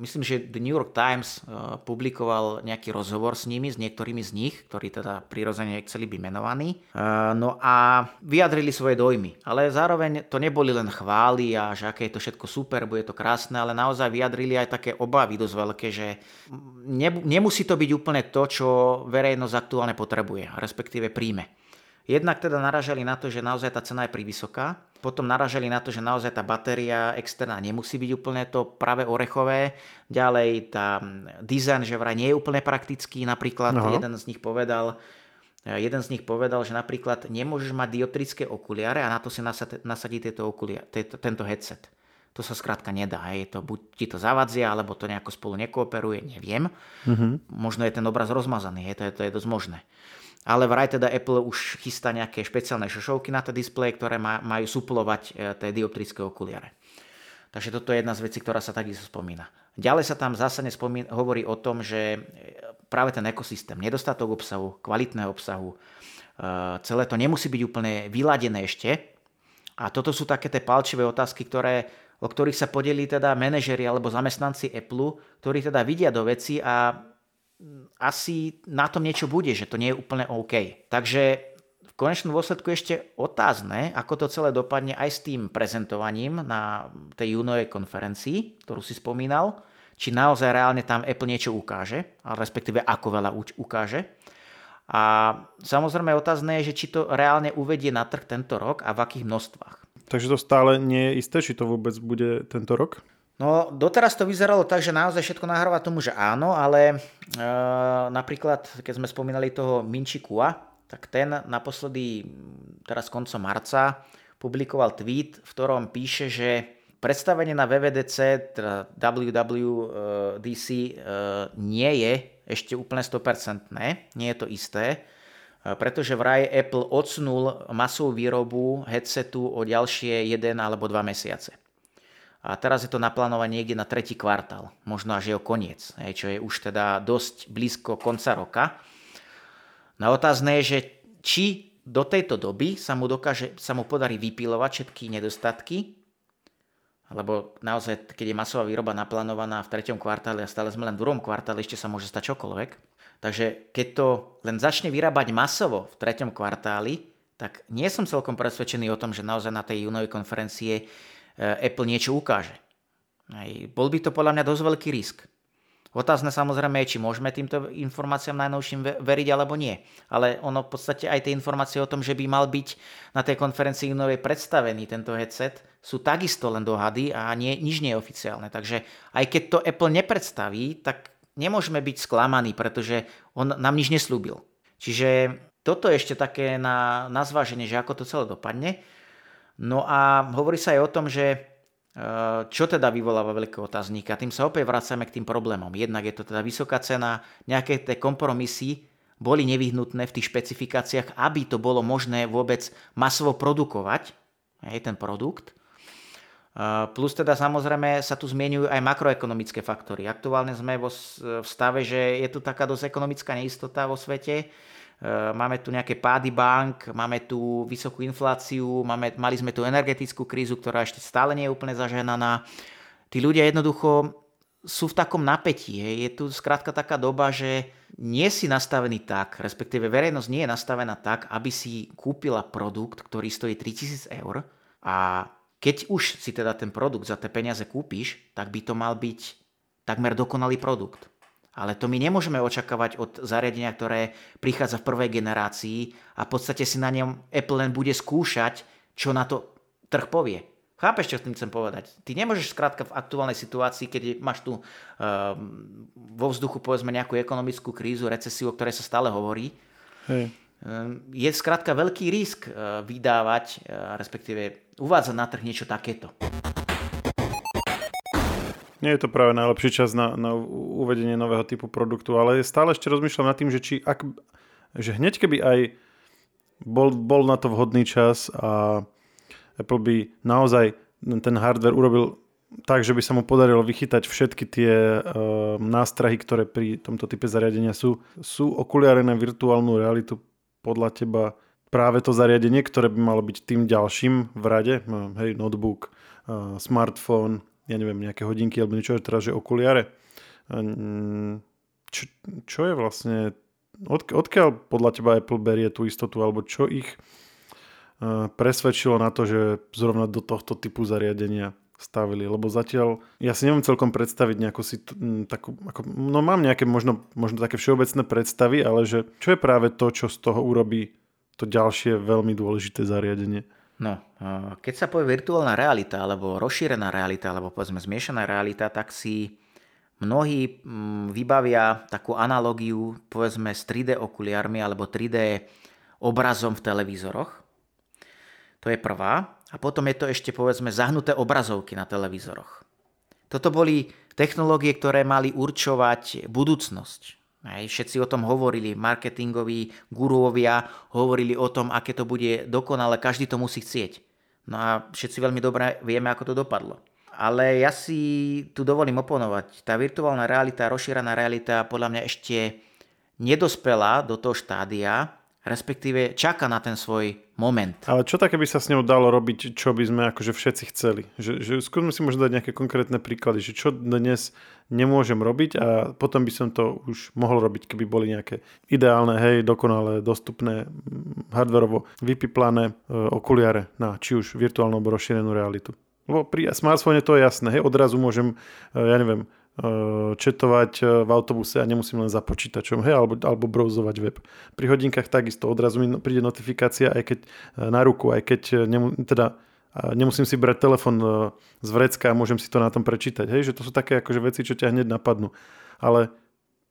myslím, že The New York Times uh, publikoval nejaký rozhovor s nimi, s niektorými z nich, ktorí teda prirodzene chceli byť menovaní. Uh, no a vyjadrili svoje dojmy. Ale zároveň to neboli len chvály a že aké je to všetko super, bude to krásne, ale naozaj vyjadrili aj také obavy dosť veľké, že ne, nemusí to byť úplne to, čo verejnosť aktuálne potrebuje, respektíve príjme. Jednak teda naražali na to, že naozaj tá cena je privysoká, potom naražali na to, že naozaj tá batéria externá nemusí byť úplne to práve orechové. Ďalej tá dizajn, že vraj nie je úplne praktický. Napríklad Aha. jeden z nich povedal, jeden z nich povedal, že napríklad nemôžeš mať dioptrické okuliare a na to si nasadí tieto okulia, tieto, tento headset. To sa skrátka nedá. Je to, buď ti to zavadzia, alebo to nejako spolu nekooperuje, neviem. Uh-huh. Možno je ten obraz rozmazaný, je to, je to je dosť možné ale vraj teda Apple už chystá nejaké špeciálne šošovky na tie displeje, ktoré majú suplovať e, tie dioptrické okuliare. Takže toto je jedna z vecí, ktorá sa takisto spomína. Ďalej sa tam zásadne spomína, hovorí o tom, že e, práve ten ekosystém, nedostatok obsahu, kvalitného obsahu, e, celé to nemusí byť úplne vyladené ešte. A toto sú také tie palčivé otázky, ktoré, o ktorých sa podelí teda manažeri alebo zamestnanci Apple, ktorí teda vidia do veci a asi na tom niečo bude, že to nie je úplne OK. Takže v konečnom dôsledku ešte otázne, ako to celé dopadne aj s tým prezentovaním na tej júnovej konferencii, ktorú si spomínal, či naozaj reálne tam Apple niečo ukáže, ale respektíve ako veľa ukáže. A samozrejme otázne je, že či to reálne uvedie na trh tento rok a v akých množstvách. Takže to stále nie je isté, či to vôbec bude tento rok? No, doteraz to vyzeralo tak, že naozaj všetko nahráva tomu, že áno, ale e, napríklad, keď sme spomínali toho Minči Kua, tak ten naposledy, teraz koncom marca, publikoval tweet, v ktorom píše, že predstavenie na VVDC, teda WWDC, e, nie je ešte úplne 100%, nie je to isté, e, pretože vraj Apple odsunul masovú výrobu headsetu o ďalšie 1 alebo 2 mesiace. A teraz je to naplánované niekde na tretí kvartál, možno až jeho koniec, čo je už teda dosť blízko konca roka. Na otázne je, že či do tejto doby sa mu, dokáže, sa mu podarí vypilovať všetky nedostatky, lebo naozaj, keď je masová výroba naplánovaná v treťom kvartále a stále sme len v druhom kvartále, ešte sa môže stať čokoľvek. Takže keď to len začne vyrábať masovo v treťom kvartáli, tak nie som celkom presvedčený o tom, že naozaj na tej júnovej konferencie Apple niečo ukáže. Hej. Bol by to podľa mňa dosť veľký risk. Otázne samozrejme je, či môžeme týmto informáciám najnovším veriť alebo nie. Ale ono v podstate aj tie informácie o tom, že by mal byť na tej konferencii novej predstavený tento headset, sú takisto len dohady a nie, nič nie je oficiálne. Takže aj keď to Apple nepredstaví, tak nemôžeme byť sklamaní, pretože on nám nič neslúbil. Čiže toto je ešte také na, na zváženie, že ako to celé dopadne. No a hovorí sa aj o tom, že e, čo teda vyvoláva veľké otázníky. A tým sa opäť vracame k tým problémom. Jednak je to teda vysoká cena, nejaké tie kompromisy boli nevyhnutné v tých špecifikáciách, aby to bolo možné vôbec masovo produkovať, aj ten produkt. E, plus teda samozrejme sa tu zmienujú aj makroekonomické faktory. Aktuálne sme vo, v stave, že je tu taká dosť ekonomická neistota vo svete, máme tu nejaké pády bank, máme tu vysokú infláciu, máme, mali sme tu energetickú krízu, ktorá ešte stále nie je úplne zaženaná. Tí ľudia jednoducho sú v takom napätí. Hej. Je tu skrátka taká doba, že nie si nastavený tak, respektíve verejnosť nie je nastavená tak, aby si kúpila produkt, ktorý stojí 3000 eur a keď už si teda ten produkt za tie peniaze kúpiš, tak by to mal byť takmer dokonalý produkt. Ale to my nemôžeme očakávať od zariadenia, ktoré prichádza v prvej generácii a v podstate si na ňom Apple len bude skúšať, čo na to trh povie. Chápeš, čo tým chcem povedať? Ty nemôžeš skrátka v aktuálnej situácii, keď máš tu uh, vo vzduchu povedzme nejakú ekonomickú krízu, recesiu, o ktorej sa stále hovorí, Hej. Ehm, je skrátka veľký risk eh, vydávať, eh, respektíve uvádzať na trh niečo takéto. Nie je to práve najlepší čas na, na uvedenie nového typu produktu, ale stále ešte rozmýšľam nad tým, že, či ak, že hneď keby aj bol, bol na to vhodný čas a Apple by naozaj ten hardware urobil tak, že by sa mu podarilo vychytať všetky tie uh, nástrahy, ktoré pri tomto type zariadenia sú. Sú okuliare na virtuálnu realitu podľa teba práve to zariadenie, ktoré by malo byť tým ďalším v rade, hej, notebook, smartphone, ja neviem, nejaké hodinky alebo niečo, teraz že okuliare. Čo, čo je vlastne, od, odkiaľ podľa teba Apple berie tú istotu, alebo čo ich presvedčilo na to, že zrovna do tohto typu zariadenia stavili, lebo zatiaľ ja si neviem celkom predstaviť nejakú si takú, ako, no mám nejaké možno, možno také všeobecné predstavy, ale že čo je práve to, čo z toho urobí to ďalšie veľmi dôležité zariadenie? No, keď sa povie virtuálna realita, alebo rozšírená realita, alebo povedzme zmiešaná realita, tak si mnohí vybavia takú analogiu povedzme s 3D okuliármi alebo 3D obrazom v televízoroch. To je prvá. A potom je to ešte povedzme zahnuté obrazovky na televízoroch. Toto boli technológie, ktoré mali určovať budúcnosť. Aj všetci o tom hovorili, marketingoví guruovia hovorili o tom, aké to bude dokonale, každý to musí chcieť. No a všetci veľmi dobre vieme, ako to dopadlo. Ale ja si tu dovolím oponovať. Tá virtuálna realita, rozšírená realita podľa mňa ešte nedospela do toho štádia, respektíve čaká na ten svoj moment. Ale čo také by sa s ňou dalo robiť, čo by sme akože všetci chceli? Že, že skúsme si možno dať nejaké konkrétne príklady, že čo dnes nemôžem robiť a potom by som to už mohol robiť, keby boli nejaké ideálne, hej, dokonalé, dostupné, hardverovo vypiplané e, okuliare na či už virtuálnu alebo rozšírenú realitu. Lebo pri smartfóne to je jasné, hej, odrazu môžem, e, ja neviem, četovať eh, v autobuse a nemusím len za počítačom, hej, alebo, alebo browsovať web. Pri hodinkách takisto odrazu mi no, príde notifikácia, aj keď eh, na ruku, aj keď nemu, teda nemusím si brať telefon z vrecka a môžem si to na tom prečítať. Hej, že to sú také akože veci, čo ťa hneď napadnú. Ale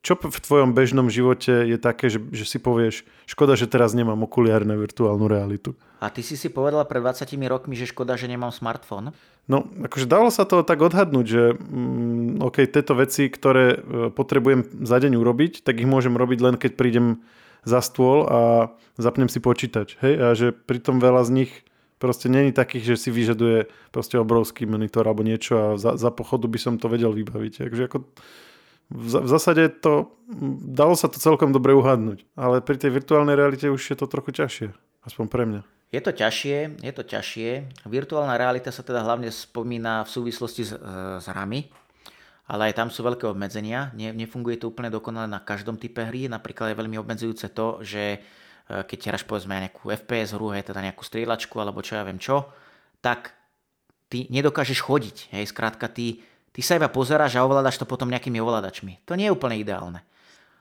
čo v tvojom bežnom živote je také, že, že si povieš, škoda, že teraz nemám okuliár na virtuálnu realitu? A ty si si povedala pred 20 rokmi, že škoda, že nemám smartfón? No, akože dalo sa to tak odhadnúť, že mm, OK, tieto veci, ktoré e, potrebujem za deň urobiť, tak ich môžem robiť len keď prídem za stôl a zapnem si počítač. Hej? A že pritom veľa z nich proste není takých, že si vyžaduje proste obrovský monitor alebo niečo a za, za pochodu by som to vedel vybaviť. Takže ako v, zásade to, dalo sa to celkom dobre uhadnúť, ale pri tej virtuálnej realite už je to trochu ťažšie, aspoň pre mňa. Je to ťažšie, je to ťažšie. Virtuálna realita sa teda hlavne spomína v súvislosti s, s hrami, ale aj tam sú veľké obmedzenia. Ne, nefunguje to úplne dokonale na každom type hry. Napríklad je veľmi obmedzujúce to, že e, keď hráš povedzme nejakú FPS hru, hej, teda nejakú strieľačku alebo čo ja viem čo, tak ty nedokážeš chodiť. Hej, skrátka ty Ty sa iba pozeráš a ovládaš to potom nejakými ovládačmi. To nie je úplne ideálne.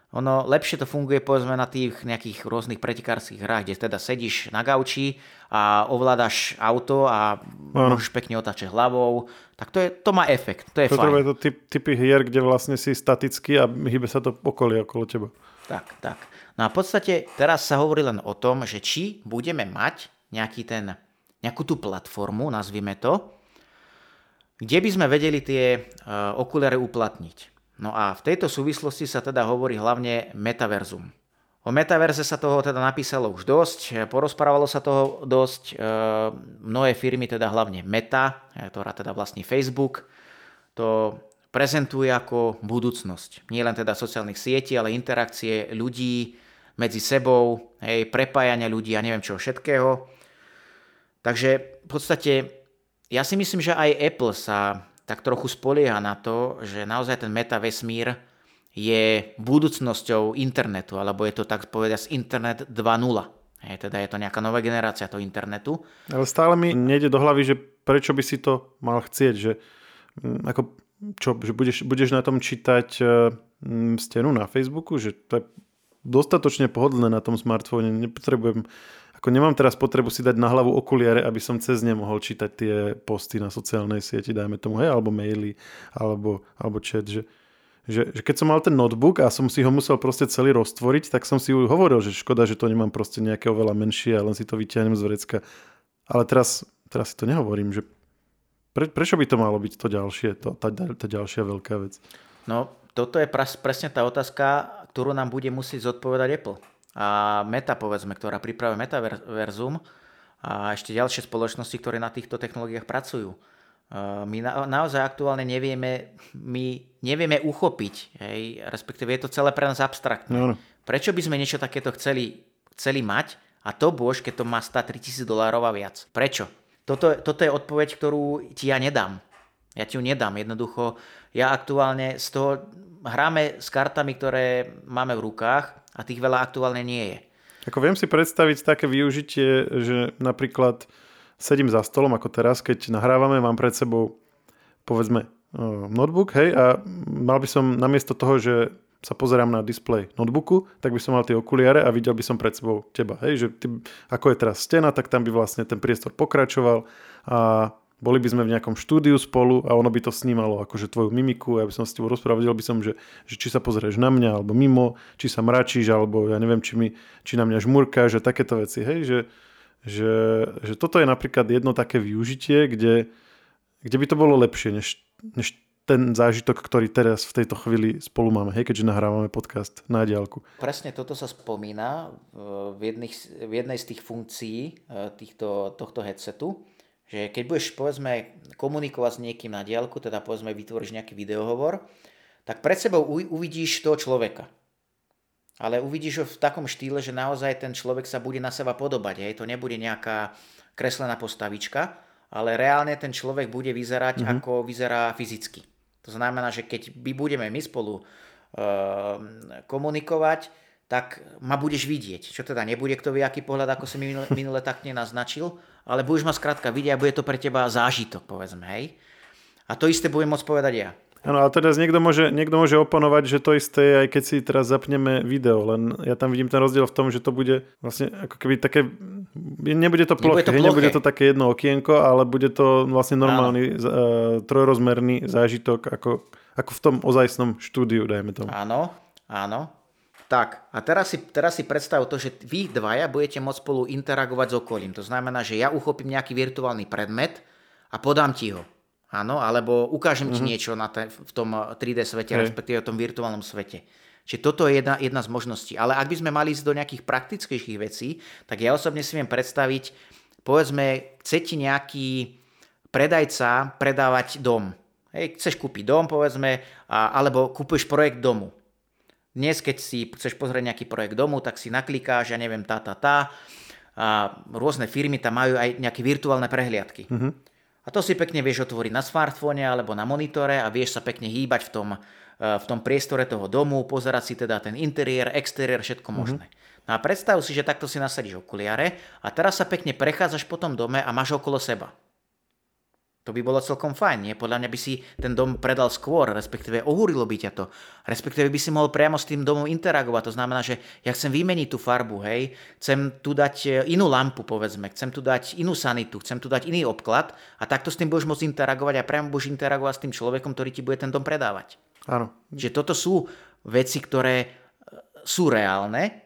Ono lepšie to funguje povedzme na tých nejakých rôznych pretikárskych hrách, kde teda sedíš na gauči a ovládaš auto a ano. môžeš pekne otáčať hlavou. Tak to, je, to má efekt, to je to fajn. To typ, typy hier, kde vlastne si statický a hýbe sa to okolie okolo teba. Tak, tak. No a v podstate teraz sa hovorí len o tom, že či budeme mať nejaký ten, nejakú tú platformu, nazvime to, kde by sme vedeli tie e, okuliare uplatniť. No a v tejto súvislosti sa teda hovorí hlavne metaverzum. O metaverze sa toho teda napísalo už dosť, e, porozprávalo sa toho dosť. E, mnohé firmy, teda hlavne Meta, ktorá teda vlastní Facebook, to prezentuje ako budúcnosť. Nie len teda sociálnych sietí, ale interakcie ľudí medzi sebou, hej, prepájania ľudí a neviem čo všetkého. Takže v podstate ja si myslím, že aj Apple sa tak trochu spolieha na to, že naozaj ten meta vesmír je budúcnosťou internetu, alebo je to tak povedať internet 2.0. Hej, teda je to nejaká nová generácia toho internetu. Ale stále mi nejde do hlavy, že prečo by si to mal chcieť, že mm, ako, čo, že budeš, budeš na tom čítať mm, stenu na Facebooku, že to je dostatočne pohodlné na tom smartfóne, nepotrebujem ako nemám teraz potrebu si dať na hlavu okuliare, aby som cez ne mohol čítať tie posty na sociálnej sieti, dajme tomu, hej, alebo maily, alebo, alebo chat, že, že, že keď som mal ten notebook a som si ho musel proste celý roztvoriť, tak som si hovoril, že škoda, že to nemám proste nejaké oveľa menšie a len si to vyťahnem z vrecka. Ale teraz, teraz si to nehovorím, že pre, prečo by to malo byť to ďalšie, to, tá, tá ďalšia veľká vec? No, toto je pras, presne tá otázka, ktorú nám bude musieť zodpovedať Apple a Meta, povedzme, ktorá pripravuje Metaverzum a ešte ďalšie spoločnosti, ktoré na týchto technológiách pracujú. My na, naozaj aktuálne nevieme, my nevieme uchopiť, hej, respektíve je to celé pre nás abstraktné. No. Prečo by sme niečo takéto chceli, chceli mať a to bož, keď to má stať 3000 dolárov a viac? Prečo? Toto, toto je odpoveď, ktorú ti ja nedám. Ja ti ju nedám. Jednoducho, ja aktuálne z toho hráme s kartami, ktoré máme v rukách a tých veľa aktuálne nie je. Ako viem si predstaviť také využitie, že napríklad sedím za stolom ako teraz, keď nahrávame, mám pred sebou povedzme notebook, hej, a mal by som namiesto toho, že sa pozerám na displej notebooku, tak by som mal tie okuliare a videl by som pred sebou teba. Hej, že ty, ako je teraz stena, tak tam by vlastne ten priestor pokračoval a boli by sme v nejakom štúdiu spolu a ono by to snímalo akože tvoju mimiku, ja by som s tebou rozprával, by som, že, že či sa pozrieš na mňa alebo mimo, či sa mračíš, alebo ja neviem, či, mi, či na mňa žmurka, že takéto veci, hej, že, že, že toto je napríklad jedno také využitie, kde, kde by to bolo lepšie, než, než ten zážitok, ktorý teraz v tejto chvíli spolu máme, hej, keďže nahrávame podcast na diálku. Presne toto sa spomína v, jedných, v jednej z tých funkcií e, týchto, tohto headsetu, že keď budeš povedzme komunikovať s niekým na diálku, teda povedzme vytvoríš nejaký videohovor, tak pred sebou uvidíš toho človeka. Ale uvidíš ho v takom štýle, že naozaj ten človek sa bude na seba podobať. Hej? To nebude nejaká kreslená postavička, ale reálne ten človek bude vyzerať, mm-hmm. ako vyzerá fyzicky. To znamená, že keď my budeme my spolu uh, komunikovať, tak ma budeš vidieť. Čo teda nebude kto vie, aký pohľad, ako si minule, minule tak nenaznačil, ale budeš ma skrátka vidieť a bude to pre teba zážitok, povedzme, hej. A to isté budem môcť povedať ja. Áno, ale teraz niekto môže, niekto môže oponovať, že to isté je, aj keď si teraz zapneme video, len ja tam vidím ten rozdiel v tom, že to bude vlastne ako keby také, nebude to ploché, nebude to, ploché. nebude to také jedno okienko, ale bude to vlastne normálny uh, trojrozmerný zážitok ako, ako v tom ozajstnom štúdiu, dajme tomu. Áno, áno. Tak, a teraz si, teraz si predstav to, že vy dvaja budete môcť spolu interagovať s okolím. To znamená, že ja uchopím nejaký virtuálny predmet a podám ti ho. Áno, alebo ukážem mm-hmm. ti mhm. niečo na te, v tom 3D svete, hey. respektíve v tom virtuálnom svete. Čiže toto je jedna, jedna z možností. Ale ak by sme mali ísť do nejakých praktickejších vecí, tak ja osobne si viem predstaviť, povedzme, chce ti nejaký predajca predávať dom. Hej, chceš kúpiť dom, povedzme, a, alebo kúpuješ projekt domu. Dnes, keď si chceš pozrieť nejaký projekt domu, tak si naklikáš, ja neviem, tá, tá, tá. A rôzne firmy tam majú aj nejaké virtuálne prehliadky. Mm-hmm. A to si pekne vieš otvoriť na smartfóne alebo na monitore a vieš sa pekne hýbať v tom, e, v tom priestore toho domu, pozerať si teda ten interiér, exteriér, všetko mm-hmm. možné. No a predstav si, že takto si nasadíš okuliare a teraz sa pekne prechádzaš po tom dome a máš okolo seba. To by bolo celkom fajn, nie? Podľa mňa by si ten dom predal skôr, respektíve ohúrilo by ťa to. Respektíve by si mohol priamo s tým domom interagovať. To znamená, že ja chcem vymeniť tú farbu, hej, chcem tu dať e, inú lampu, povedzme, chcem tu dať inú sanitu, chcem tu dať iný obklad a takto s tým budeš môcť interagovať a priamo budeš interagovať s tým človekom, ktorý ti bude ten dom predávať. Áno. Že toto sú veci, ktoré e, sú reálne.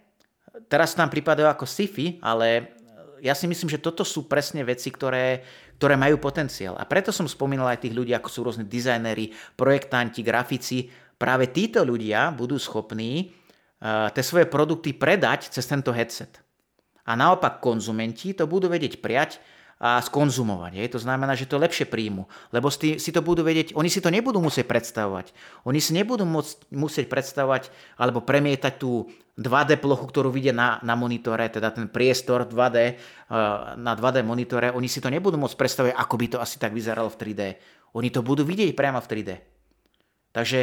Teraz nám pripadajú ako sci-fi, ale ja si myslím, že toto sú presne veci, ktoré, ktoré majú potenciál. A preto som spomínal aj tých ľudí, ako sú rôzne dizajnéri, projektanti, grafici. Práve títo ľudia budú schopní uh, tie svoje produkty predať cez tento headset. A naopak konzumenti to budú vedieť prijať a skonzumovať. Je. To znamená, že to lepšie príjmu, lebo si, to budú vedieť, oni si to nebudú musieť predstavovať. Oni si nebudú môcť, musieť predstavovať alebo premietať tú 2D plochu, ktorú vidia na, na monitore, teda ten priestor 2D uh, na 2D monitore, oni si to nebudú môcť predstavovať, ako by to asi tak vyzeralo v 3D. Oni to budú vidieť priamo v 3D. Takže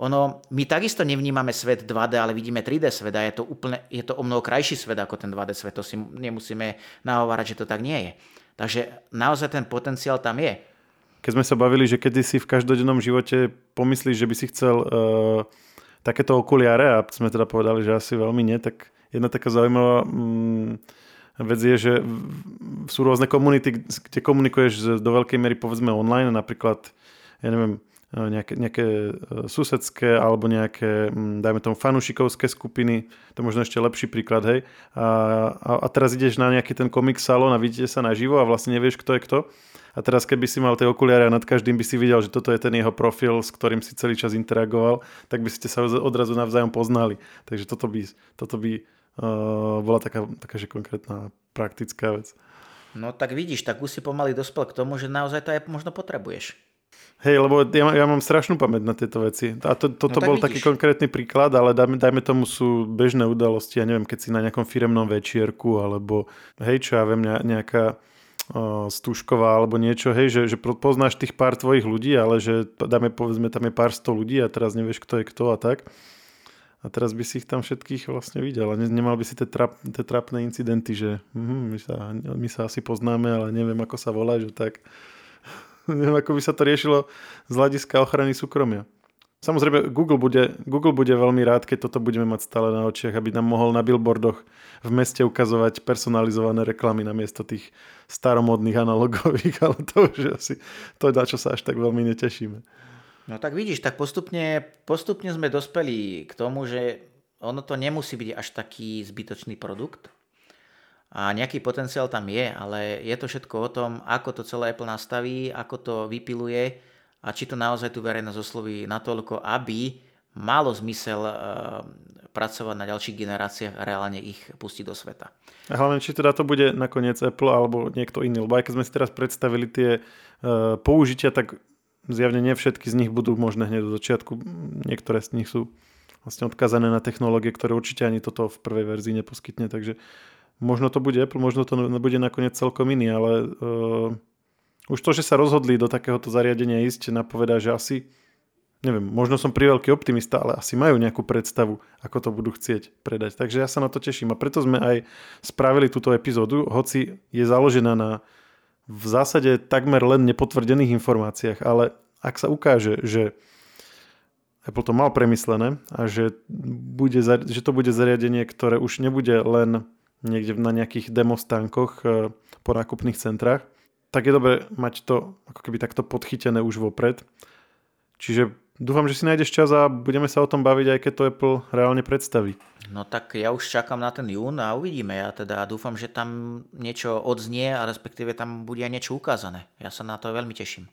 ono, my takisto nevnímame svet 2D, ale vidíme 3D svet a je to, úplne, je to o mnoho krajší svet ako ten 2D svet. To si nemusíme nahovárať, že to tak nie je. Takže naozaj ten potenciál tam je. Keď sme sa bavili, že kedy si v každodennom živote pomyslíš, že by si chcel uh, takéto okuliare a sme teda povedali, že asi veľmi nie, tak jedna taká zaujímavá um, vec je, že sú rôzne komunity, kde komunikuješ do veľkej miery povedzme online, napríklad ja neviem, nejaké, nejaké eh, susedské alebo nejaké, dajme tomu, fanušikovské skupiny, to možno ešte lepší príklad, hej. A, a, a teraz ideš na nejaký ten komik salón a vidíte sa naživo a vlastne nevieš, kto je kto. A teraz keby si mal tie okuliare a nad každým by si videl, že toto je ten jeho profil, s ktorým si celý čas interagoval, tak by ste sa odrazu navzájom poznali. Takže toto by, toto by uh, bola taká, taká že konkrétna praktická vec. No tak vidíš, tak už si pomaly dospel k tomu, že naozaj to aj možno potrebuješ. Hej, lebo ja, ja mám strašnú pamäť na tieto veci. A to, toto no, bol vidíš. taký konkrétny príklad, ale dajme, dajme tomu sú bežné udalosti. Ja neviem, keď si na nejakom firemnom večierku, alebo hej, čo ja viem, nejaká uh, stúšková alebo niečo, hej, že, že poznáš tých pár tvojich ľudí, ale že dáme, povedzme, tam je pár sto ľudí a teraz nevieš, kto je kto a tak. A teraz by si ich tam všetkých vlastne videl a nemal by si tie, trap, tie trapné incidenty, že uh, my, sa, my sa asi poznáme, ale neviem, ako sa volá, že tak Neviem, ako by sa to riešilo z hľadiska ochrany súkromia. Samozrejme, Google bude, Google bude veľmi rád, keď toto budeme mať stále na očiach, aby nám mohol na billboardoch v meste ukazovať personalizované reklamy namiesto tých staromodných analogových, ale to už asi to, na čo sa až tak veľmi netešíme. No tak vidíš, tak postupne, postupne sme dospeli k tomu, že ono to nemusí byť až taký zbytočný produkt, a nejaký potenciál tam je, ale je to všetko o tom, ako to celé Apple nastaví, ako to vypiluje a či to naozaj tu verejnosť osloví natoľko, aby malo zmysel uh, pracovať na ďalších generáciách a reálne ich pustiť do sveta. A hlavne, či teda to bude nakoniec Apple alebo niekto iný, lebo aj keď sme si teraz predstavili tie uh, použitia, tak zjavne nie všetky z nich budú možné hneď do začiatku. Niektoré z nich sú vlastne odkazané na technológie, ktoré určite ani toto v prvej verzii neposkytne, takže Možno to bude Apple, možno to bude nakoniec celkom iný, ale uh, už to, že sa rozhodli do takéhoto zariadenia ísť, napovedá, že asi, neviem, možno som veľký optimista, ale asi majú nejakú predstavu, ako to budú chcieť predať. Takže ja sa na to teším a preto sme aj spravili túto epizódu, hoci je založená na v zásade takmer len nepotvrdených informáciách, ale ak sa ukáže, že Apple to mal premyslené a že, bude, že to bude zariadenie, ktoré už nebude len niekde na nejakých demostánkoch e, po nákupných centrách, tak je dobre mať to ako keby takto podchytené už vopred. Čiže dúfam, že si nájdeš čas a budeme sa o tom baviť, aj keď to Apple reálne predstaví. No tak ja už čakám na ten jún a uvidíme. Ja teda dúfam, že tam niečo odznie a respektíve tam bude aj niečo ukázané. Ja sa na to veľmi teším.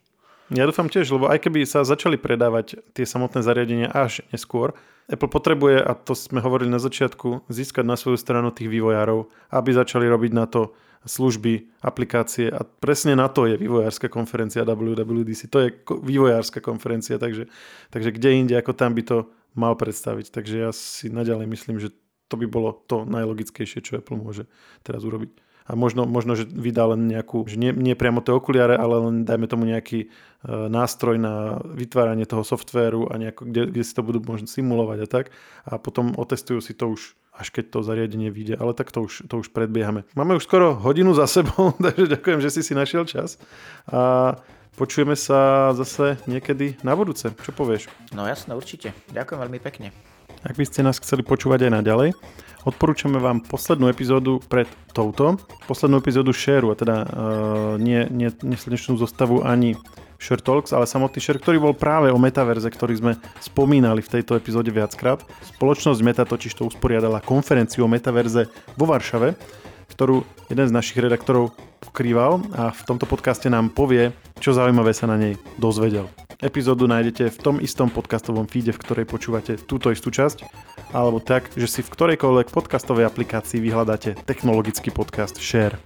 Ja dúfam tiež, lebo aj keby sa začali predávať tie samotné zariadenia až neskôr, Apple potrebuje, a to sme hovorili na začiatku, získať na svoju stranu tých vývojárov, aby začali robiť na to služby, aplikácie a presne na to je vývojárska konferencia WWDC. To je vývojárska konferencia, takže, takže kde inde ako tam by to mal predstaviť. Takže ja si naďalej myslím, že to by bolo to najlogickejšie, čo Apple môže teraz urobiť a možno, možno že vydá len nejakú, že nie, nie priamo tie okuliare, ale len dajme tomu nejaký e, nástroj na vytváranie toho softvéru a nejako, kde, kde si to budú možno simulovať a tak a potom otestujú si to už až keď to zariadenie vyjde, ale tak to už, to už predbiehame. Máme už skoro hodinu za sebou, takže ďakujem, že si si našiel čas a počujeme sa zase niekedy na budúce. Čo povieš? No jasné, určite. Ďakujem veľmi pekne. Ak by ste nás chceli počúvať aj naďalej, Odporúčame vám poslednú epizódu pred touto, poslednú epizódu Shareu, a teda uh, nie, nie, slnečnú zostavu ani Share Talks, ale samotný Share, ktorý bol práve o metaverze, ktorý sme spomínali v tejto epizóde viackrát. Spoločnosť Meta totiž to usporiadala konferenciu o metaverze vo Varšave, ktorú jeden z našich redaktorov pokrýval a v tomto podcaste nám povie, čo zaujímavé sa na nej dozvedel. Epizódu nájdete v tom istom podcastovom feede, v ktorej počúvate túto istú časť, alebo tak, že si v ktorejkoľvek podcastovej aplikácii vyhľadáte technologický podcast Share.